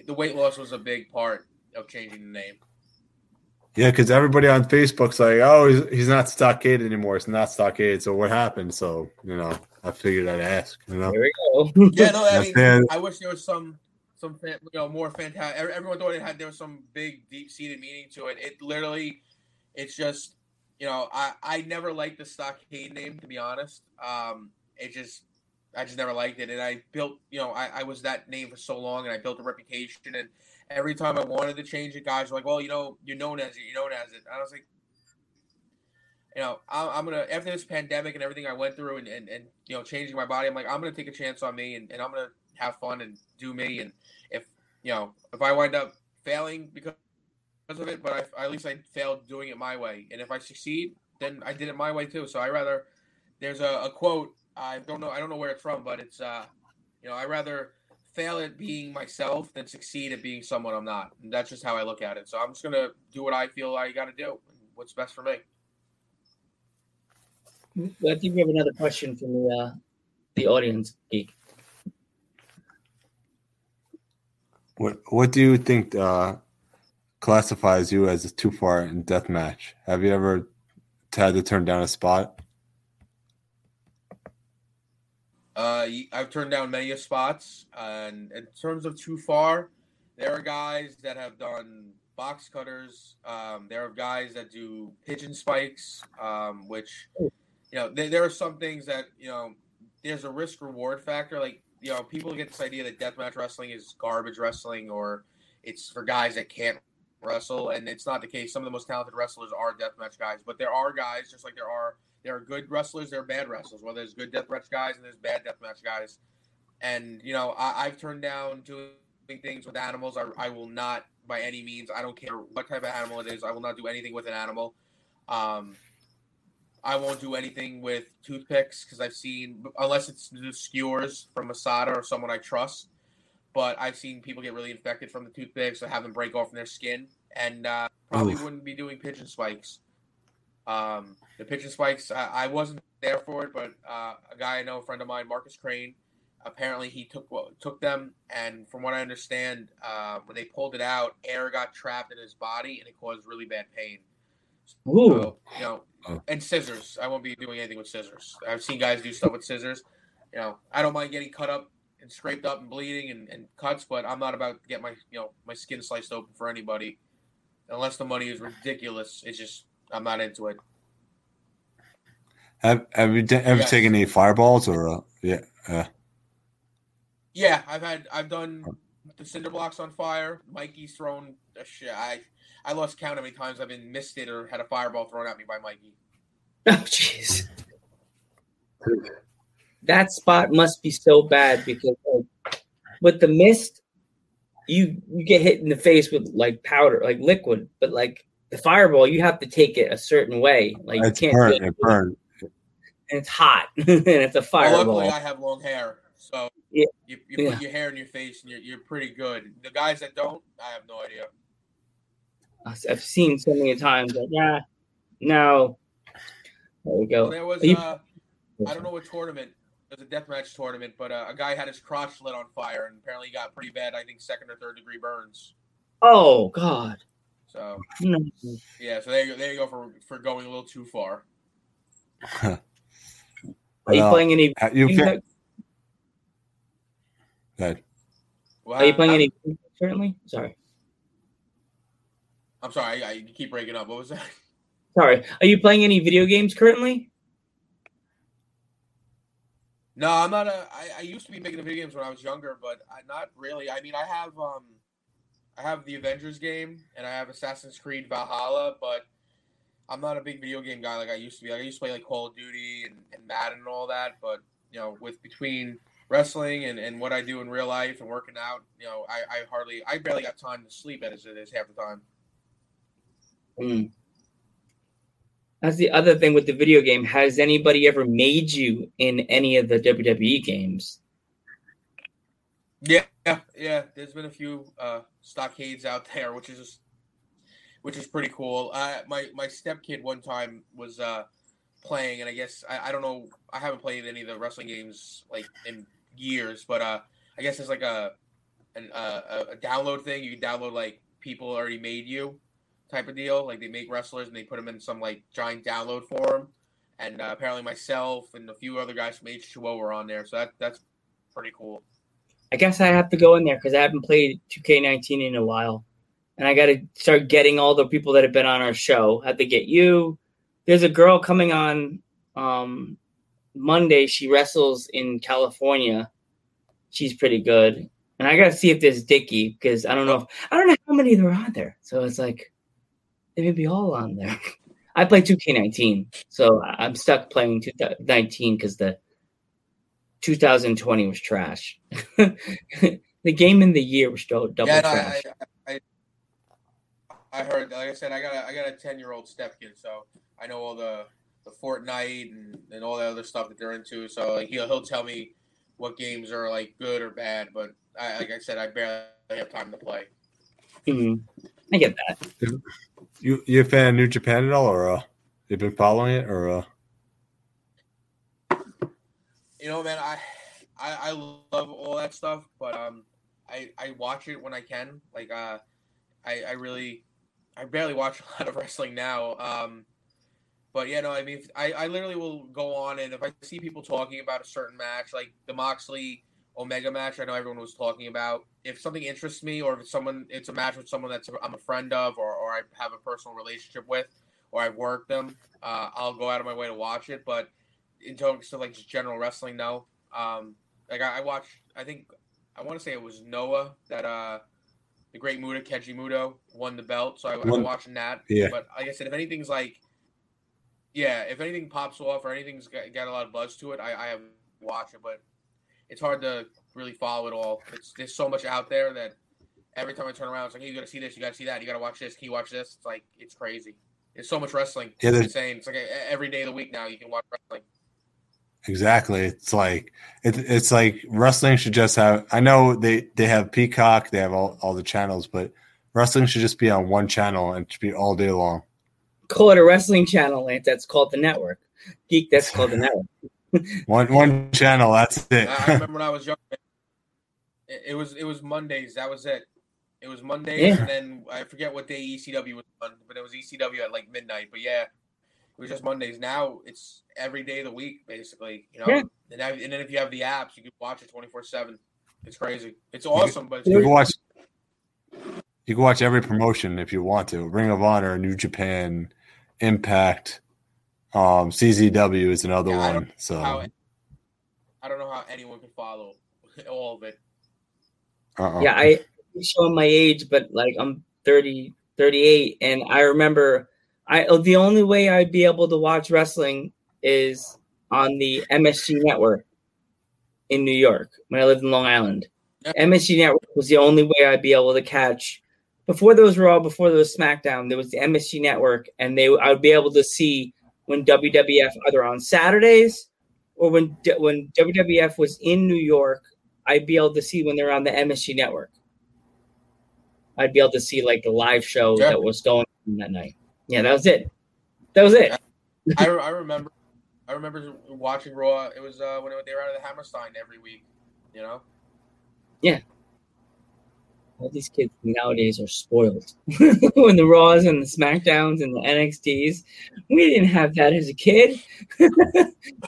Speaker 5: the weight loss was a big part of changing the name.
Speaker 4: Yeah, because everybody on Facebook's like, "Oh, he's, he's not stockade anymore. It's not stockade." So what happened? So you know, I figured I'd ask. You know,
Speaker 3: There we go. <laughs>
Speaker 5: Yeah, no, I mean,
Speaker 4: fair.
Speaker 5: I wish there was some, some, you know, more fantastic. Everyone thought it had there was some big, deep seated meaning to it. It literally, it's just, you know, I I never liked the stockade name to be honest. Um, it just, I just never liked it, and I built, you know, I, I was that name for so long, and I built a reputation, and every time I wanted to change it, guys were like, well, you know, you're known as it, you're known as it. And I was like. You know, I'm, I'm gonna after this pandemic and everything I went through, and, and, and you know, changing my body. I'm like, I'm gonna take a chance on me, and, and I'm gonna have fun and do me. And if you know, if I wind up failing because of it, but I, at least I failed doing it my way. And if I succeed, then I did it my way too. So I rather. There's a, a quote. I don't know. I don't know where it's from, but it's uh, you know, I rather fail at being myself than succeed at being someone I'm not. And that's just how I look at it. So I'm just gonna do what I feel I got to do. What's best for me.
Speaker 3: I think we have another question from the uh, the audience, Geek.
Speaker 4: what what do you think uh, classifies you as a too far in death match? Have you ever had to turn down a spot?
Speaker 5: Uh, I've turned down many spots, and in terms of too far, there are guys that have done box cutters. Um, there are guys that do pigeon spikes, um, which you know there, there are some things that you know there's a risk reward factor. Like you know people get this idea that deathmatch wrestling is garbage wrestling or it's for guys that can't wrestle, and it's not the case. Some of the most talented wrestlers are deathmatch guys, but there are guys just like there are there are good wrestlers, there are bad wrestlers. Well, there's good deathmatch guys and there's bad deathmatch guys, and you know I, I've turned down doing things with animals. I, I will not by any means. I don't care what type of animal it is. I will not do anything with an animal. Um, I won't do anything with toothpicks because I've seen, unless it's the skewers from Masada or someone I trust, but I've seen people get really infected from the toothpicks or have them break off in their skin, and uh, probably
Speaker 4: Oof.
Speaker 5: wouldn't be doing pigeon spikes. Um, the pigeon spikes, I, I wasn't there for it, but uh, a guy I know, a friend of mine, Marcus Crane, apparently he took well, took them, and from what I understand, uh, when they pulled it out, air got trapped in his body, and it caused really bad pain.
Speaker 3: Ooh.
Speaker 5: So, you know,
Speaker 4: Oh.
Speaker 5: and scissors. I won't be doing anything with scissors. I've seen guys do stuff with scissors. You know, I don't mind getting cut up and scraped up and bleeding and, and cuts, but I'm not about to get my you know my skin sliced open for anybody, unless the money is ridiculous. It's just I'm not into it.
Speaker 4: Have Have you d- ever
Speaker 5: Yes.
Speaker 4: taken any fireballs or uh, yeah? Uh,
Speaker 5: Yeah, I've had I've done the cinder blocks on fire. Mikey's thrown a shit. I I lost count how many times I've been missed it or had a fireball thrown at me by Mikey. <laughs>
Speaker 3: Oh, jeez. That spot must be so bad because like, with the mist, you you get hit in the face with like powder, like liquid, but like the fireball, you have to take it a certain way. Like you can't,
Speaker 4: burnt.
Speaker 3: take it,
Speaker 4: It
Speaker 3: and it's hot, <laughs> and it's a
Speaker 5: Well,
Speaker 3: fireball.
Speaker 5: luckily, I have long hair, so
Speaker 3: Yeah.
Speaker 5: you, you
Speaker 3: Yeah.
Speaker 5: put your hair in your face and you're, you're pretty good. The guys that don't, I have no idea.
Speaker 3: I've seen so many times. Like, yeah, no. There we
Speaker 5: Well,
Speaker 3: go.
Speaker 5: there was,
Speaker 3: you-
Speaker 5: uh, I don't know what tournament. It was a deathmatch tournament, but uh, a guy had his crotch lit on fire and apparently he got pretty bad. I think second or third degree burns.
Speaker 3: Oh God.
Speaker 5: So
Speaker 3: No.
Speaker 5: yeah, so there you go, there you go for for going a little too far.
Speaker 3: Are you
Speaker 4: Well,
Speaker 3: playing any?
Speaker 4: uh, you can.
Speaker 5: Well,
Speaker 3: Are you playing
Speaker 5: I-
Speaker 3: any currently? Sorry.
Speaker 5: I'm sorry, I, I keep breaking up. What was that?
Speaker 3: Sorry. Are you playing any video games currently?
Speaker 5: No, I'm not a. I, I used to be making the video games when I was younger, but I, not really. I mean, I have um, I have the Avengers game and I have Assassin's Creed Valhalla, but I'm not a big video game guy like I used to be. Like, I used to play like Call of Duty and, and Madden and all that, but you know, with between wrestling and, and what I do in real life and working out, you know, I, I hardly, I barely got time to sleep as it is half the time.
Speaker 3: Mm. That's the other thing with the video game. Has anybody ever made you in any of the WWE games?
Speaker 5: Yeah, yeah, yeah. There's been a few uh, stockades out <laughs> there, which is just, which is pretty cool. Uh, my my stepkid one time was uh, playing, and I guess I, I don't know. I haven't played any of the wrestling games like in years, but uh, I guess there's like a an, uh, a download thing. You can download like people already made you type of deal. Like they make wrestlers and they put them in some like giant download form. And uh, apparently myself and a few other guys from H2O were on there, so that that's pretty cool.
Speaker 3: I guess I have to go in there because I haven't played 2K19 in a while, and I got to start getting all the people that have been on our show. I have to get you. There's a girl coming on um, Monday. She wrestles in California. She's pretty good, and I got to see if there's Dickie because I don't know. If, I don't know how many there are there. So it's like they may be all on there. <laughs> I play 2K19, so I'm stuck playing 2K19 because the 2020 was trash. <laughs> the game in the year was still double
Speaker 5: yeah, no,
Speaker 3: trash.
Speaker 5: I, I, I heard. Like I said, I got a, I got a ten year old stepkid, so I know all the the Fortnite and, and all the other stuff that they're into. So like he'll he'll tell me what games are like good or bad. But I, like I said, I barely have time to play.
Speaker 3: Mhm. I get that.
Speaker 4: You you a fan of New Japan at all, or uh, you been following it, or uh,
Speaker 5: You know, man, I, I I love all that stuff, but um, I I watch it when I can. Like uh, I I really I barely watch <laughs> a lot of wrestling now. Um, but yeah, no, I mean, I I literally will go on and if I see people talking about a certain match, like the Moxley Omega match, I know everyone was talking about. If something interests me, or if it's someone, it's a match with someone that's I'm a friend of, or or I have a personal relationship with, or I've worked them, uh, I'll go out of my way to watch it. But in terms of like just general wrestling, no. Um, like I, I watched. I think I want to say it was Noah that uh the great Muta Keiji Muto won the belt. So I, I'm watching that.
Speaker 4: Yeah.
Speaker 5: But like I said, if anything's like, yeah, if anything pops off or anything's got, got a lot of buzz to it, I, I have watch it. But it's hard to really follow it all. It's there's so much out there that every time I turn around, it's like, hey, you got to see this, you got to see that, you got to watch this. Can you watch this? It's like it's crazy. It's so much wrestling.
Speaker 4: Yeah,
Speaker 5: it's insane. It's like a, every day of the week now you can watch wrestling.
Speaker 4: Exactly. It's like it, it's like wrestling should just have. I know they they have Peacock, they have all, all the channels, but wrestling should just be on one channel and it should be all day long.
Speaker 3: Call it a wrestling channel, Lance. That's called the network. Geek, that's called the network. <laughs>
Speaker 4: One one channel. That's it.
Speaker 5: I, I remember when I was <laughs> young. It, it was it was Mondays. That was it. It was Mondays,
Speaker 3: Yeah.
Speaker 5: and then I forget what day ECW was on, but it was ECW at like midnight. But yeah, it was just Mondays. Now it's every day of the week, basically. You know,
Speaker 3: Yeah.
Speaker 5: and, I, and then if you have the apps, you can watch it twenty four seven. It's crazy. It's awesome, but it's
Speaker 4: you can
Speaker 5: crazy.
Speaker 4: watch. You can watch every promotion if you want to. Ring of Honor, New Japan, Impact, um, CZW is another
Speaker 5: Yeah, I
Speaker 4: one. So
Speaker 5: how I don't know how anyone can follow <laughs> all of it.
Speaker 4: uh-uh.
Speaker 3: Yeah, I I'm my age, but like I'm 30, 38, and I remember I oh, the only way I'd be able to watch wrestling is on the MSG network in New York when I lived in Long Island.
Speaker 5: Yeah.
Speaker 3: MSG network was the only way I'd be able to catch before there was Raw, before there was SmackDown. There was the MSG network, and they I would be able to see when WWF either on Saturdays or when when WWF was in New York. I'd be able to see when they're on the MSG network. I'd be able to see like the live show that was going on that night. Yeah, that was it. That was it.
Speaker 5: I, I remember I remember watching Raw. It was uh, when they were out of the Hammerstein every week. You know. Yeah.
Speaker 3: All these kids nowadays are spoiled. <laughs> when the Raws and the SmackDowns and the NXTs, we didn't have that as a kid. <laughs>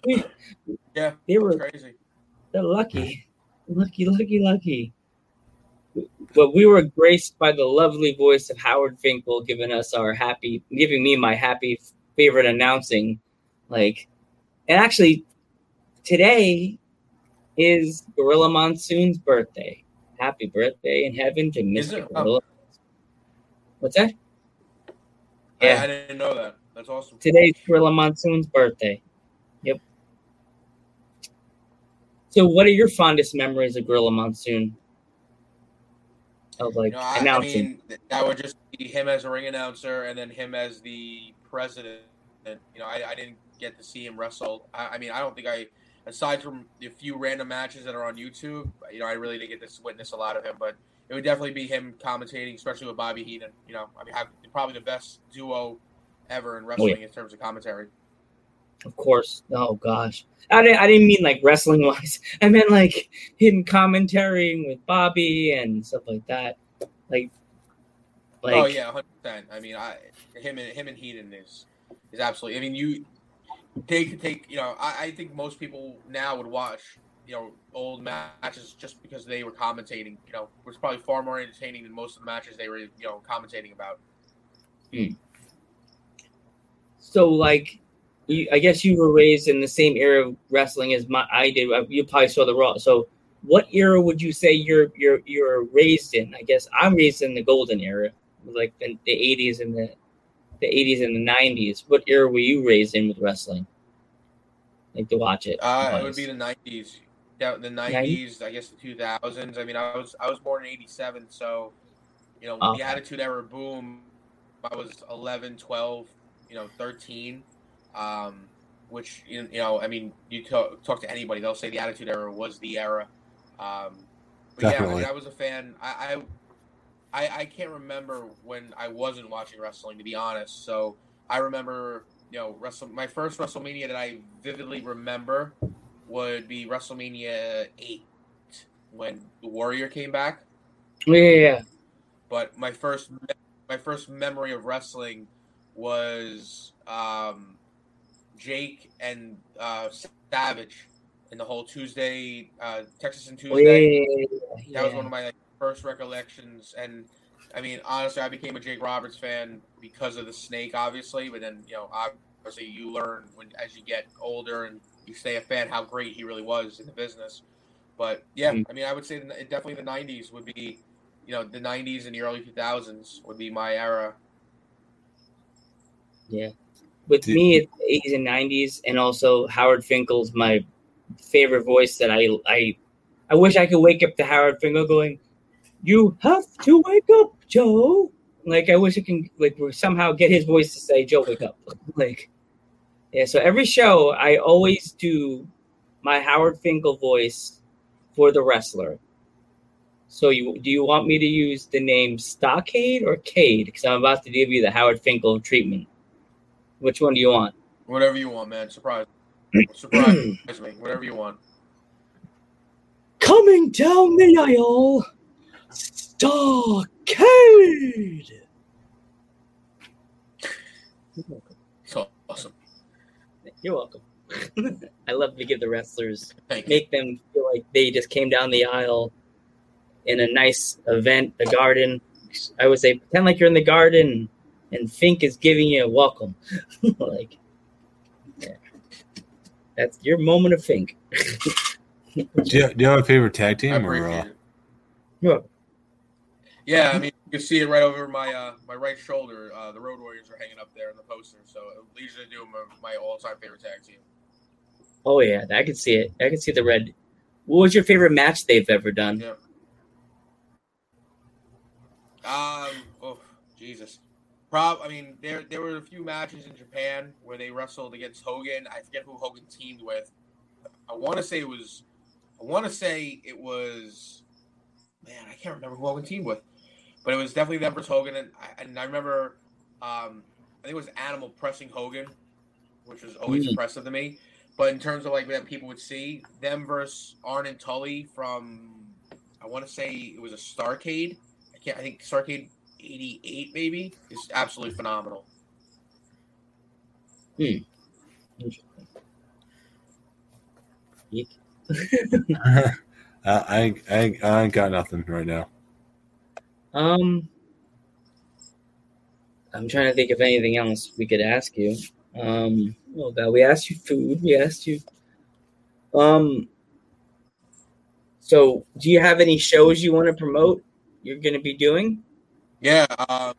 Speaker 3: We-
Speaker 5: Yeah,
Speaker 3: they were
Speaker 5: crazy.
Speaker 3: they're lucky, lucky, lucky, lucky. But we were graced by the lovely voice of Howard Finkel, giving us our happy, giving me my happy favorite announcing. Like, and actually, today is Gorilla Monsoon's birthday. Happy birthday in heaven to Mr.
Speaker 5: Oh.
Speaker 3: Gorilla. What's that?
Speaker 5: I-
Speaker 3: Yeah.
Speaker 5: I, didn't know that. That's awesome.
Speaker 3: Today's Gorilla Monsoon's birthday. Yep. So, what are your fondest memories of Gorilla Monsoon? Of like
Speaker 5: You know, I, I mean, that would just be him as a ring announcer, and then him as the president. And you know, I, I didn't get to see him wrestle. I, I mean, I don't think I, aside from the few random matches that are on YouTube, you know, I really didn't get to witness a lot of him. But it would definitely be him commentating, especially with Bobby Heenan. You know, I mean, have, probably the best duo ever in wrestling in terms of commentary.
Speaker 3: Of course. Oh gosh. I didn't, I didn't mean like wrestling wise. <laughs> I meant like hidden commentary with Bobby and stuff like that. Like like
Speaker 5: oh yeah, hundred percent. I mean, I him and him and Heenan is is absolutely. I mean, you they could take. You know, I, I think most people now would watch you know old matches just because they were commentating. You know, was probably far more entertaining than most of the matches they were you know commentating about. Hmm.
Speaker 3: so like you, I guess you were raised in the same era of wrestling as my I did. Uh, You probably saw the Raw. So what era would you say you're you're you're raised in? I guess I'm raised in the golden era, like the, the 80s and the the 80s and the 90s. What era were you raised in with wrestling? Like to watch it.
Speaker 5: Uh, it would be the nineties. Yeah, the nineties. I guess the two thousands. I mean, I was I was born in eighty seven, so you know
Speaker 3: Okay.
Speaker 5: the Attitude Era boom. I was 11, 12, you know, thirteen. Um, which you you know, I mean, you talk, talk to anybody, they'll say the Attitude Era was the era. Um, but yeah, I,
Speaker 4: Definitely.
Speaker 5: mean, I was a fan. I, I I I can't remember when I wasn't watching wrestling, to be honest. So I remember, you know, Wrestle. My first WrestleMania that I vividly remember would be WrestleMania eight when the Warrior came back.
Speaker 3: yeah, yeah, yeah.
Speaker 5: But my first my first memory of wrestling was um, Jake and uh, Savage in the whole Tuesday uh, Texas and
Speaker 3: Oh, yeah,
Speaker 5: Tuesday.
Speaker 3: yeah, yeah, yeah,
Speaker 5: That was one of my like, first recollections, and I mean, honestly, I became a Jake Roberts fan because of the snake, obviously. But then, you know, obviously, you learn when as you get older and you stay a fan how great he really was in the business. But yeah,
Speaker 3: Mm.
Speaker 5: I mean, I would say definitely the '90s would be, you know, the '90s and the early 2000s would be my era.
Speaker 3: With me, it's eighties and nineties, and also Howard Finkel's my favorite voice. That I I I wish I could wake up to Howard Finkel going, "You have to wake up, Joe." Like I wish I can like somehow get his voice to say, "Joe, wake up." <laughs> like yeah. So every show, I always do my Howard Finkel voice for the wrestler. So you do you want me to use the name Stockade or Cade? Because I'm about to give you the Howard Finkel treatment. Which one do you want?
Speaker 5: Whatever you want, man. Surprise, surprise <clears throat> me. Whatever you want.
Speaker 3: Coming down the aisle, Stockade.
Speaker 5: So awesome.
Speaker 3: You're welcome. <laughs> I love to give the wrestlers make them feel like they just came down the aisle in a nice event, the garden. I would say pretend like you're in the garden and Fink is giving you a welcome. <laughs> like yeah. that's your moment of Fink.
Speaker 4: Do you, do you have a favorite tag team or uh,
Speaker 5: it. Yeah, I mean, you can see it right over my uh, my right shoulder. Uh, the Road Warriors are hanging up there in the poster, so it leads to do my, my all time favorite tag team.
Speaker 3: Oh yeah, I can see it. I can see the red. What was your favorite match they've ever done?
Speaker 5: Yeah. Um. Oh, Jesus. Prob. I mean, there there were a few matches in Japan where they wrestled against Hogan. I forget who Hogan teamed with. I want to say it was. I want to say it was. Man, I can't remember who Hogan teamed with, but it was definitely them versus Hogan, and I, and I remember. Um, I think it was Animal pressing Hogan, which was always
Speaker 3: Mm.
Speaker 5: impressive to me. But in terms of like that people would see them versus Arn and Tully from, I want to say it was a Starcade. I can't. I think Starcade '88 maybe is absolutely phenomenal. <laughs>
Speaker 4: I, I, ain't- I, ain't- I ain't got nothing right now.
Speaker 3: Um, I'm trying to think of anything else we could ask you. Um, oh god, we asked you food. We asked you. Um. So, do you have any shows you want to promote? You're going to be doing?
Speaker 5: Yeah. Um.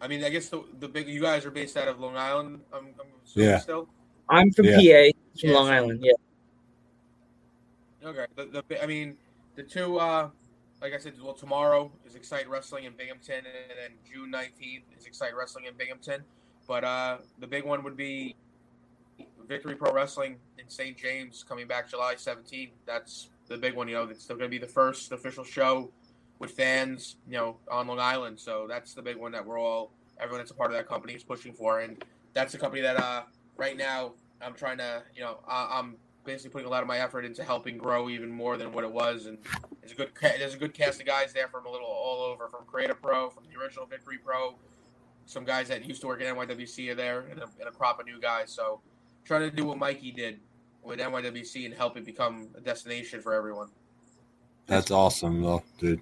Speaker 5: I mean, I guess the the big you guys are based out of Long Island. I'm, I'm
Speaker 4: Yeah.
Speaker 5: Still.
Speaker 3: I'm from
Speaker 4: Yeah.
Speaker 3: PA, from
Speaker 5: Yeah,
Speaker 3: Long
Speaker 5: so-
Speaker 3: Island. Yeah.
Speaker 5: Okay. The, the I mean the two. uh like I said, well, tomorrow is Excite Wrestling in Binghamton, and then June 19th is Excite Wrestling in Binghamton. But uh, the big one would be Victory Pro Wrestling in St. James coming back July 17th. That's the big one. You know, it's still going to be the first official show with fans, you know, on Long Island. So that's the big one that we're all, everyone that's a part of that company is pushing for. And that's the company that uh, right now I'm trying to, you know, I, I'm basically putting a lot of my effort into helping grow even more than what it was. And there's a good there's a good cast of guys there from a little all over, from Creative Pro, from the original Victory Pro, some guys that used to work at NYWC are there, and a, and a crop of new guys. So trying to do what Mikey did with NYWC and help it become a destination for everyone.
Speaker 4: That's awesome, though, dude.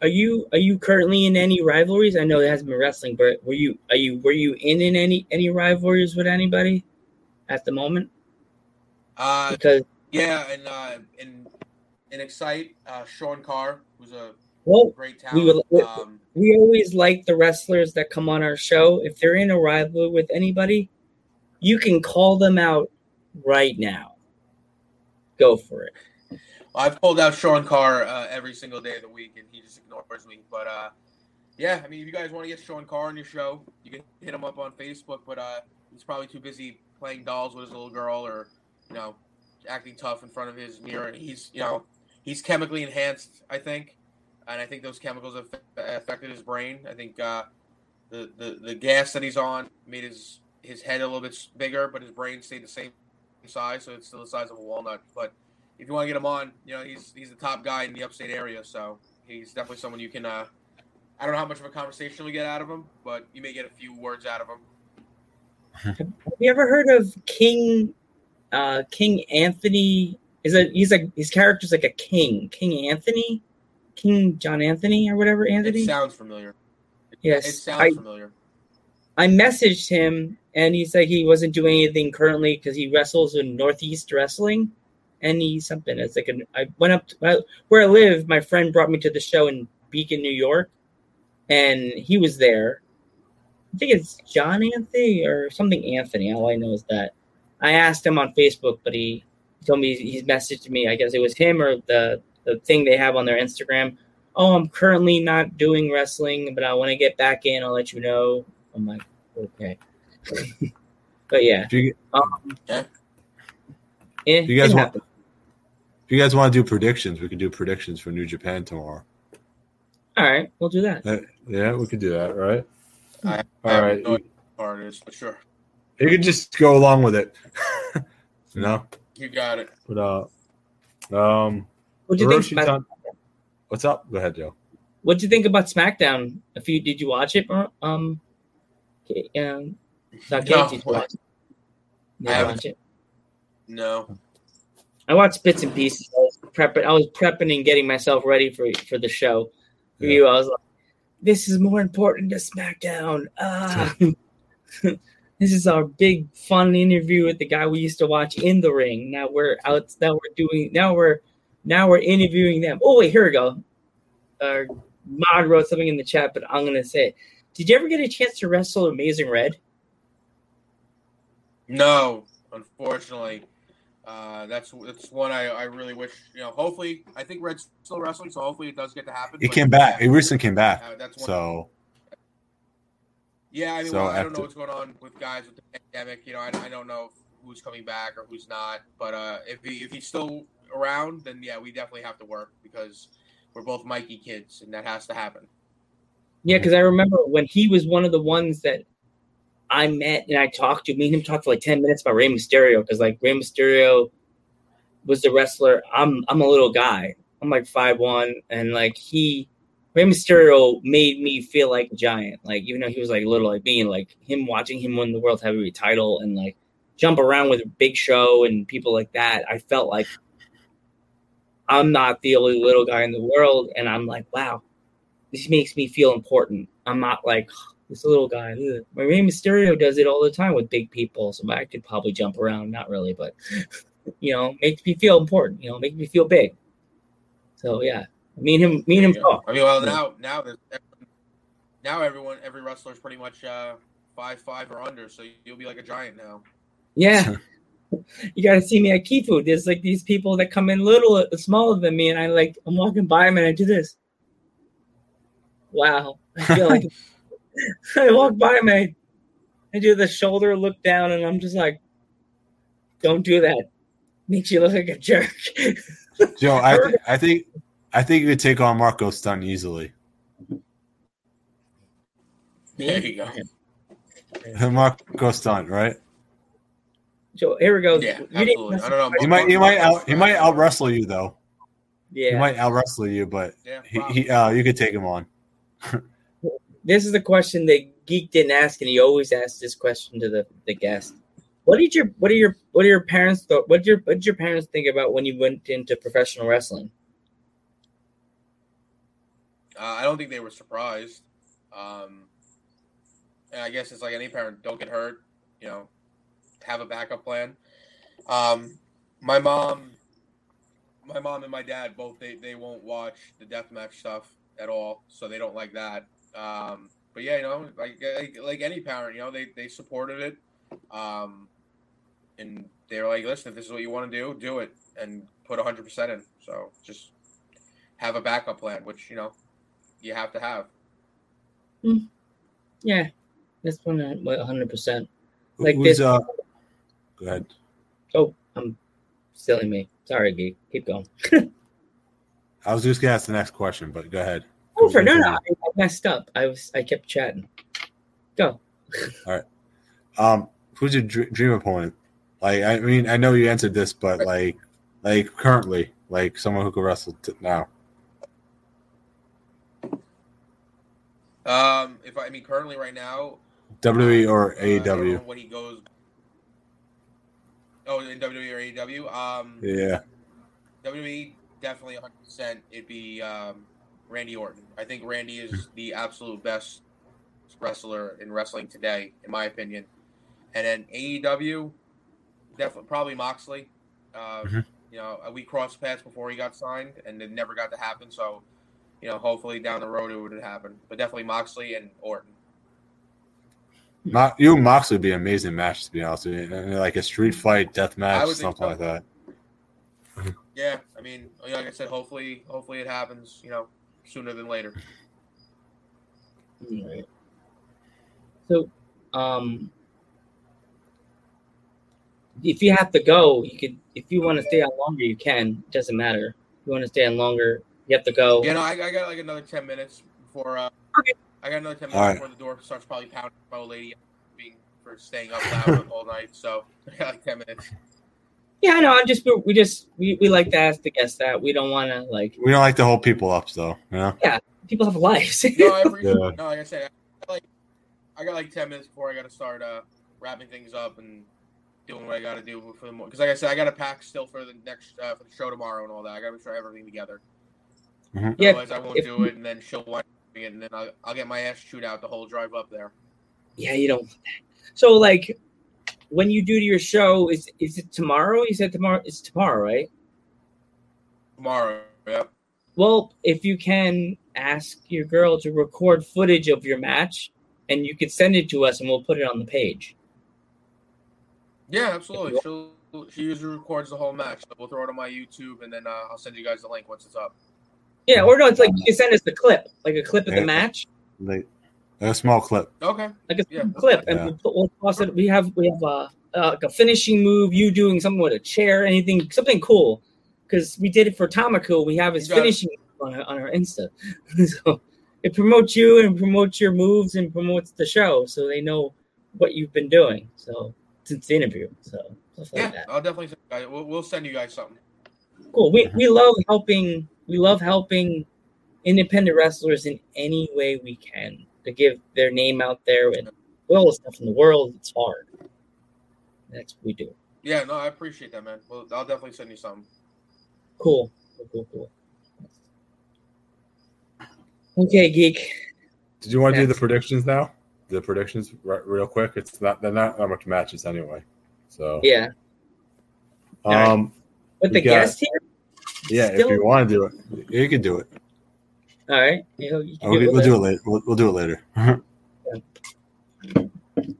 Speaker 3: Are you are you currently in any rivalries? I know it hasn't been wrestling, but were you are you were you in, in any any rivalries with anybody at the moment?
Speaker 5: Uh,
Speaker 3: Because
Speaker 5: yeah, and uh, in in Excite, uh, Sean Carr was a
Speaker 3: well,
Speaker 5: great
Speaker 3: We
Speaker 5: talent.
Speaker 3: would-
Speaker 5: um,
Speaker 3: we always like the wrestlers that come on our show. If they're in a rivalry with anybody, you can call them out right now. Go for it.
Speaker 5: I've pulled out Sean Carr uh, every single day of the week, and he just ignores me. But uh, yeah, I mean, if you guys want to get Sean Carr on your show, you can hit him up on Facebook. But uh, he's probably too busy playing dolls with his little girl, or you know, acting tough in front of his mirror. He's you know, he's chemically enhanced, I think, and I think those chemicals have affected his brain. I think uh, the, the the gas that he's on made his his head a little bit bigger, but his brain stayed the same size, so it's still the size of a walnut. But if you want to get him on, you know, he's he's the top guy in the upstate area, so he's definitely someone you can. Uh, I don't know how much of a conversation we get out of him, but you may get a few words out of him.
Speaker 3: Have you ever heard of King uh King Anthony? Is a he's like his character's like a king. King Anthony? King John Anthony or whatever
Speaker 5: It
Speaker 3: Anthony?
Speaker 5: sounds familiar. It,
Speaker 3: Yes,
Speaker 5: it sounds
Speaker 3: I-
Speaker 5: familiar.
Speaker 3: I messaged him and he said he wasn't doing anything currently because he wrestles in Northeast Wrestling. Any something. It's like an, I went up to, where I live. My friend brought me to the show in Beacon, New York, and he was there. I think it's John Anthony or something Anthony. All I know is that I asked him on Facebook, but he told me he's messaged me. I guess it was him or the the thing they have on their Instagram. Oh, I'm currently not doing wrestling, but I want to get back in. I'll let you know. I'm like, okay. <laughs> but yeah,
Speaker 4: If you,
Speaker 3: um,
Speaker 5: Yeah.
Speaker 3: it-
Speaker 4: You guys
Speaker 3: it
Speaker 4: want-
Speaker 3: happens.
Speaker 4: If you guys want to do predictions, we can do predictions for New Japan tomorrow.
Speaker 3: All right, we'll do that.
Speaker 4: Uh, Yeah, we could do that, right?
Speaker 5: I,
Speaker 4: All
Speaker 5: I
Speaker 4: right.
Speaker 5: no part it is, but sure.
Speaker 4: You could just go along with it. <laughs> you know?
Speaker 5: You got it.
Speaker 4: But uh um
Speaker 3: What'd you think? About,
Speaker 4: Tan- What's up? Go ahead, Joe.
Speaker 3: What do you think about SmackDown? If you did you watch it? Um, okay, um, not
Speaker 5: No.
Speaker 3: Did you watch it? Did
Speaker 5: I
Speaker 3: you
Speaker 5: haven't.
Speaker 3: watch it?
Speaker 5: No.
Speaker 3: I watched bits and pieces. I was prepping. I was prepping and getting myself ready for for the show. For
Speaker 4: Yeah.
Speaker 3: you, I was like, "This is more important to SmackDown." Ah, <laughs> this is our big fun interview with the guy we used to watch in the ring. Now we're out. Now we're doing. Now we're now we're interviewing them. Oh wait, here we go. Uh, Mod wrote something in the chat, but I'm gonna say it. Did you ever get a chance to wrestle Amazing Red?
Speaker 5: No, unfortunately. Uh, that's that's one I, I really wish you know. Hopefully, I think Red's still wrestling, so hopefully it does get to happen.
Speaker 4: He came back. He
Speaker 5: yeah,
Speaker 4: recently came back.
Speaker 5: uh, that's one.
Speaker 4: So
Speaker 5: yeah, I mean,
Speaker 4: so
Speaker 5: well, I don't know what's going on with guys with the pandemic. You know, I, I don't know who's coming back or who's not. But uh, if he if he's still around, then yeah, we definitely have to work because we're both Mikey kids, and that has to happen.
Speaker 3: Yeah, because I remember when he was one of the ones that I met and I talked to. Me and him talked for like ten minutes about Rey Mysterio because like Rey Mysterio was the wrestler. I'm I'm a little guy. I'm like five one, and like he Rey Mysterio made me feel like a giant. Like even though he was like little, like being like him watching him win the world heavyweight title and like jump around with a Big Show and people like that. I felt like I'm not the only little guy in the world, and I'm like, wow, this makes me feel important. I'm not like this little guy. Ugh. My Rey Mysterio does it all the time with big people, so I could probably jump around. Not really, but <laughs> you know, makes me feel important. You know, make me feel big. So yeah, me and him, me and him
Speaker 5: go.
Speaker 3: talk.
Speaker 5: I mean, well, now now there's now everyone every wrestler is pretty much uh, five five or under, so you'll be like a giant now.
Speaker 3: Yeah. <laughs> You gotta see me at Key Food. There's like these people that come in little, smaller than me, and I like I'm walking by them and I do this. Wow, I feel like <laughs> <laughs> I walk by them, I, I do the shoulder look down, and I'm just like, don't do that. Makes you look like a jerk. <laughs>
Speaker 4: Joe, I, th- I think I think you could take on Marko Stunt easily.
Speaker 5: There you go. <laughs>
Speaker 4: Marko Stunt, right?
Speaker 3: So here we go.
Speaker 5: Yeah,
Speaker 3: You didn't
Speaker 5: absolutely. I don't know.
Speaker 4: He might he might out he might out wrestle you though.
Speaker 3: Yeah, he
Speaker 4: might out wrestle you, but
Speaker 5: Yeah,
Speaker 4: he, he uh, you could take him on.
Speaker 3: This is the question that Geek didn't ask, and he always asks this question to the, the guest. What did your what are your what are your parents th- what did your what did your parents think about when you went into professional wrestling?
Speaker 5: Uh, I don't think they were surprised. Um, and I guess it's like any parent, don't get hurt. You know, have a backup plan. Um, my mom, my mom and my dad both they, they won't watch the deathmatch stuff at all, so they don't like that. Um, but yeah, you know, like like, like any parent, you know, they they supported it. Um, and they're like, listen, if this is what you want to do, do it and put hundred percent in. So just have a backup plan, which you know you have to have.
Speaker 3: Yeah, that's one hundred percent. Like
Speaker 4: Who's
Speaker 3: this-
Speaker 4: uh go ahead.
Speaker 3: Oh, I'm silly me. Sorry, Geek. Keep going. <laughs>
Speaker 4: I was just gonna ask the next question, but go ahead.
Speaker 3: Oh, for no, no, I, I messed up. I was I kept chatting. Go. <laughs> All right.
Speaker 4: Um, who's your dr- dream opponent? Like, I mean, I know you answered this, but like, like currently, like someone who could wrestle t- now.
Speaker 5: Um, if I, I mean currently right now,
Speaker 4: WWE or
Speaker 5: uh, I don't know
Speaker 4: AEW?
Speaker 5: when he goes. Oh, in WWE or AEW. Um,
Speaker 4: Yeah,
Speaker 5: WWE definitely 100. percent It'd be um, Randy Orton. I think Randy is the absolute best wrestler in wrestling today, in my opinion. And then AEW, definitely probably Moxley. Um,
Speaker 4: Mhm.
Speaker 5: you know, we crossed paths before he got signed, and it never got to happen. So, you know, hopefully down the road it would happen. But definitely Moxley and Orton.
Speaker 4: Mo- you and Moxley would be an amazing match to be honest with you. And, Like a street fight, death match, something
Speaker 5: so.
Speaker 4: like that.
Speaker 5: Yeah, I mean, like I said, hopefully, hopefully it happens. You know, sooner than later.
Speaker 3: Alright. So, um, if you have to go, you could. If you want to stay on longer, you can. It doesn't matter. If you want to stay on longer, you have to go.
Speaker 5: Yeah, no, I, I got like another ten minutes before. Uh,
Speaker 3: Okay.
Speaker 5: I got another ten minutes
Speaker 4: All right.
Speaker 5: before the door starts probably pounding my old lady being for staying up loud <laughs> all night. So I got like ten minutes.
Speaker 3: Yeah, I know. I'm just we just we, we like to ask the guests that we don't want to like
Speaker 4: We don't like to hold people up, though. You know?
Speaker 3: Yeah, people have lives.
Speaker 5: No, I appreciate.
Speaker 4: Yeah.
Speaker 5: No, like I said, I got like I got like ten minutes before I got to start uh, wrapping things up and doing what I got to do for the morning. Because like I said, I got to pack still for the next uh, for the show tomorrow and all that. I got to make sure I have everything together.
Speaker 4: Mhm.
Speaker 3: Yeah,
Speaker 5: Otherwise, I won't
Speaker 3: if-
Speaker 5: do it, and then she'll want it, and then I'll, I'll get my ass chewed out the whole drive up there.
Speaker 3: yeah, you don't. So like, when you do your show, is is it tomorrow? You said tomorrow. It's tomorrow, right?
Speaker 5: Tomorrow, Yeah.
Speaker 3: Well, if you can ask your girl to record footage of your match, and you could send it to us, and we'll put it on the page.
Speaker 5: Yeah, absolutely. She'll she usually records the whole match. So we'll throw it on my YouTube, and then uh, I'll send you guys the link once it's up.
Speaker 3: Yeah, or no, it's like you can send us the clip, like a clip of the match,
Speaker 4: Like a small clip.
Speaker 5: Okay.
Speaker 3: like a
Speaker 5: Yeah.
Speaker 3: clip, and
Speaker 4: Yeah.
Speaker 3: we'll, put- we'll toss it. We have we have uh, uh, like a finishing move, you doing something with a chair, anything, something cool, because we did it for Tamaku. We have his
Speaker 5: You it.
Speaker 3: finishing on our, on our Insta, <laughs> so it promotes you and promotes your moves and promotes the show, so they know what you've been doing. So since the interview, so stuff like
Speaker 5: Yeah,
Speaker 3: that.
Speaker 5: I'll definitely send we'll, we'll send you guys something.
Speaker 3: Cool. We we love helping. We love helping independent wrestlers in any way we can to give their name out there and all the stuff in the world. It's hard. That's what we do.
Speaker 5: Yeah, no, I appreciate that, man. Well, I'll definitely send you something.
Speaker 3: Cool. Cool. Cool. cool. Okay, geek.
Speaker 4: Did you want to do the predictions now? The predictions re- real quick. It's not they're not that much matches anyway. So
Speaker 3: Yeah. right.
Speaker 4: um
Speaker 3: With the
Speaker 4: got-
Speaker 3: guest here.
Speaker 4: yeah, if you want to do it, you can do it.
Speaker 3: All right. You know, you can
Speaker 4: We'll,
Speaker 3: do it later.
Speaker 4: We'll, we'll do it later. <laughs> you have
Speaker 3: I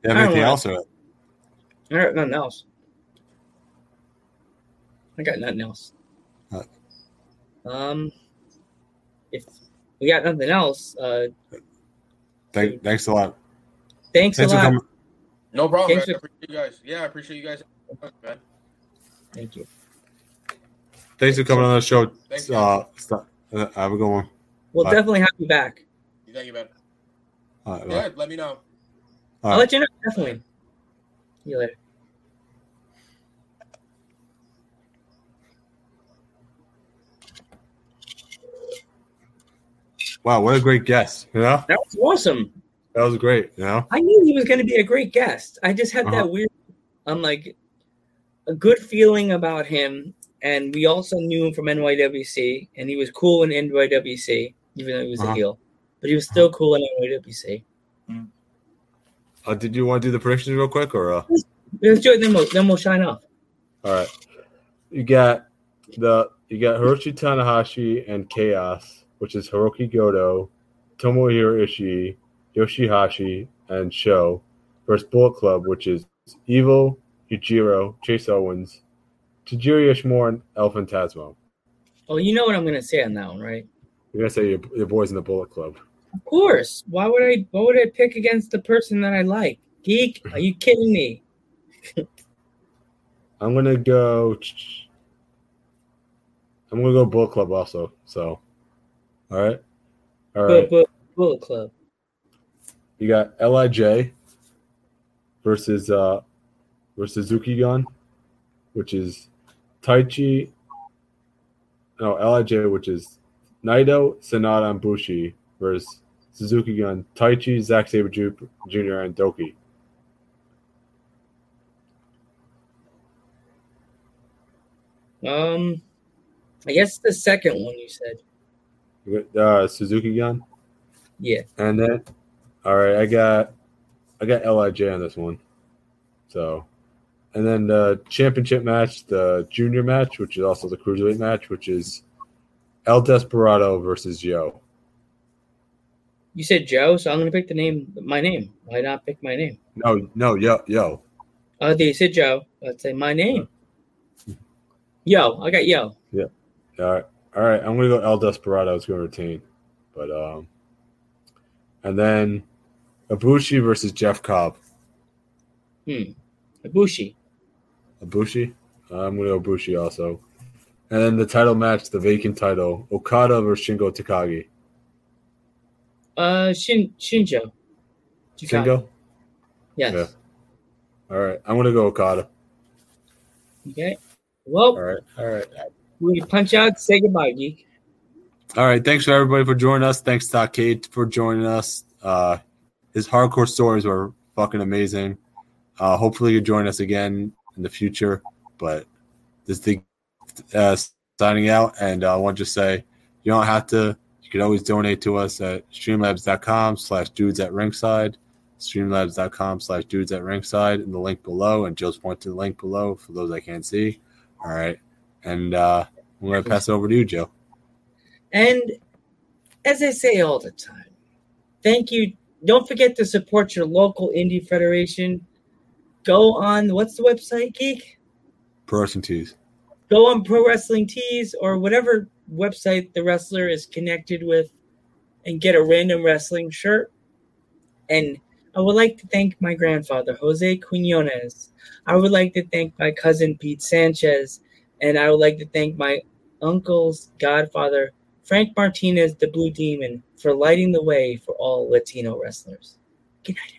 Speaker 3: don't
Speaker 4: anything else? Or?
Speaker 3: All right. Nothing else. I got nothing else.
Speaker 4: Uh.
Speaker 3: Um, if we got nothing else, uh,
Speaker 4: Thank, thanks a lot.
Speaker 3: thanks,
Speaker 4: Thanks
Speaker 3: a
Speaker 4: for
Speaker 3: lot.
Speaker 4: coming.
Speaker 5: No problem.
Speaker 3: Thanks
Speaker 5: guys. I
Speaker 3: for-
Speaker 5: appreciate you guys. Yeah, I appreciate you guys, man.
Speaker 3: Thank you.
Speaker 4: Thanks for coming on the show.
Speaker 5: Thanks,
Speaker 4: Uh, stop. Uh, have a good one.
Speaker 3: We'll
Speaker 4: Bye.
Speaker 3: definitely have you back.
Speaker 5: Thank you, man.
Speaker 4: All right, bye.
Speaker 5: Yeah, let me know.
Speaker 4: All
Speaker 3: I'll
Speaker 4: right.
Speaker 3: let you know. Definitely. See you later.
Speaker 4: Wow, what a great guest. You know,
Speaker 3: That was awesome.
Speaker 4: that was great. You know,
Speaker 3: I knew he was going to be a great guest. I just had
Speaker 4: Uh-huh.
Speaker 3: that weird, I'm like, a good feeling about him. And we also knew him from NYWC, and he was cool in NYWC, even though he was
Speaker 4: Uh-huh.
Speaker 3: a heel. But he was still cool in NYWC.
Speaker 4: uh, did you want to do the predictions real quick, or uh?
Speaker 3: Let's do it, then we'll, then we'll shine off.
Speaker 4: All right, you got the you got Hiroshi Tanahashi and Chaos, which is Hiroki Goto, Tomohiro Ishii, Yoshihashi, and Sho versus Bullet Club, which is Evil, Yujiro, Chase Owens, Taiji Ishimori, and El Fantasmo.
Speaker 3: Oh, you know what I'm going to say on that one, right?
Speaker 4: You're gonna say your, your boys in the Bullet Club.
Speaker 3: Of course. Why would I? Why would I pick against the person that I like? Geek? Are you kidding me? <laughs>
Speaker 4: I'm gonna go. I'm gonna go Bullet Club also. So, all right, all right.
Speaker 3: But Bullet Club.
Speaker 4: You got Lij versus uh versus Suzuki Gun, which is Taichi. No, Lij, which is Naito, Sanada, and Bushi versus Suzuki Gun, Taichi, Zack Sabre Jr., and DOUKI.
Speaker 3: Um, I guess the second one you said.
Speaker 4: Uh, Suzuki Gun,
Speaker 3: Yeah.
Speaker 4: and then all right, I got I got Lij on this one. So and then the championship match, the junior match, which is also the cruiserweight match, which is El Desperado versus Yo.
Speaker 3: You said Joe, so I'm gonna pick the name, my name. Why not pick my name?
Speaker 4: No, no, Yo, Yo.
Speaker 3: Oh, they said Joe. Let's say my name. Yo, I got Yo. Yeah.
Speaker 4: All right, all right. I'm gonna go El Desperado. is gonna retain, but um, and then Ibushi versus Jeff Cobb.
Speaker 3: Hmm. Ibushi.
Speaker 4: Ibushi. Uh, I'm gonna go Ibushi also, and then the title match, the vacant title, Okada versus Shingo Takagi.
Speaker 3: Uh, Shin Shinjo. Takagi.
Speaker 4: Shingo.
Speaker 3: Yes.
Speaker 4: Yeah. All right, I'm gonna go Okada.
Speaker 3: Okay. Well,
Speaker 4: All right, all right.
Speaker 3: we punch out. Say goodbye, geek.
Speaker 4: All right. Thanks for everybody for joining us. Thanks to Kate for joining us. Uh, his hardcore stories were fucking amazing. Uh, hopefully you join us again in the future. But this thing uh, signing out, and uh, I want to just say you don't have to. You can always donate to us at streamlabs.com slash dudes at ringside, streamlabs.com slash dudes at ringside, in the link below. And Joe's point to the link below for those I can't see. All right. And uh, I'm going to pass it over to you, Joe.
Speaker 3: And as I say all the time, thank you. Don't forget to support your local indie federation. Go on what's the website, geek?
Speaker 4: Pro Wrestling Tees.
Speaker 3: Go on Pro Wrestling Tees or whatever website the wrestler is connected with and get a random wrestling shirt. And I would like to thank my grandfather, Jose Quinones. I would like to thank my cousin, Pete Sanchez. And I would like to thank my uncle's godfather, Frank Martinez, the Blue Demon, for lighting the way for all Latino wrestlers. Good night.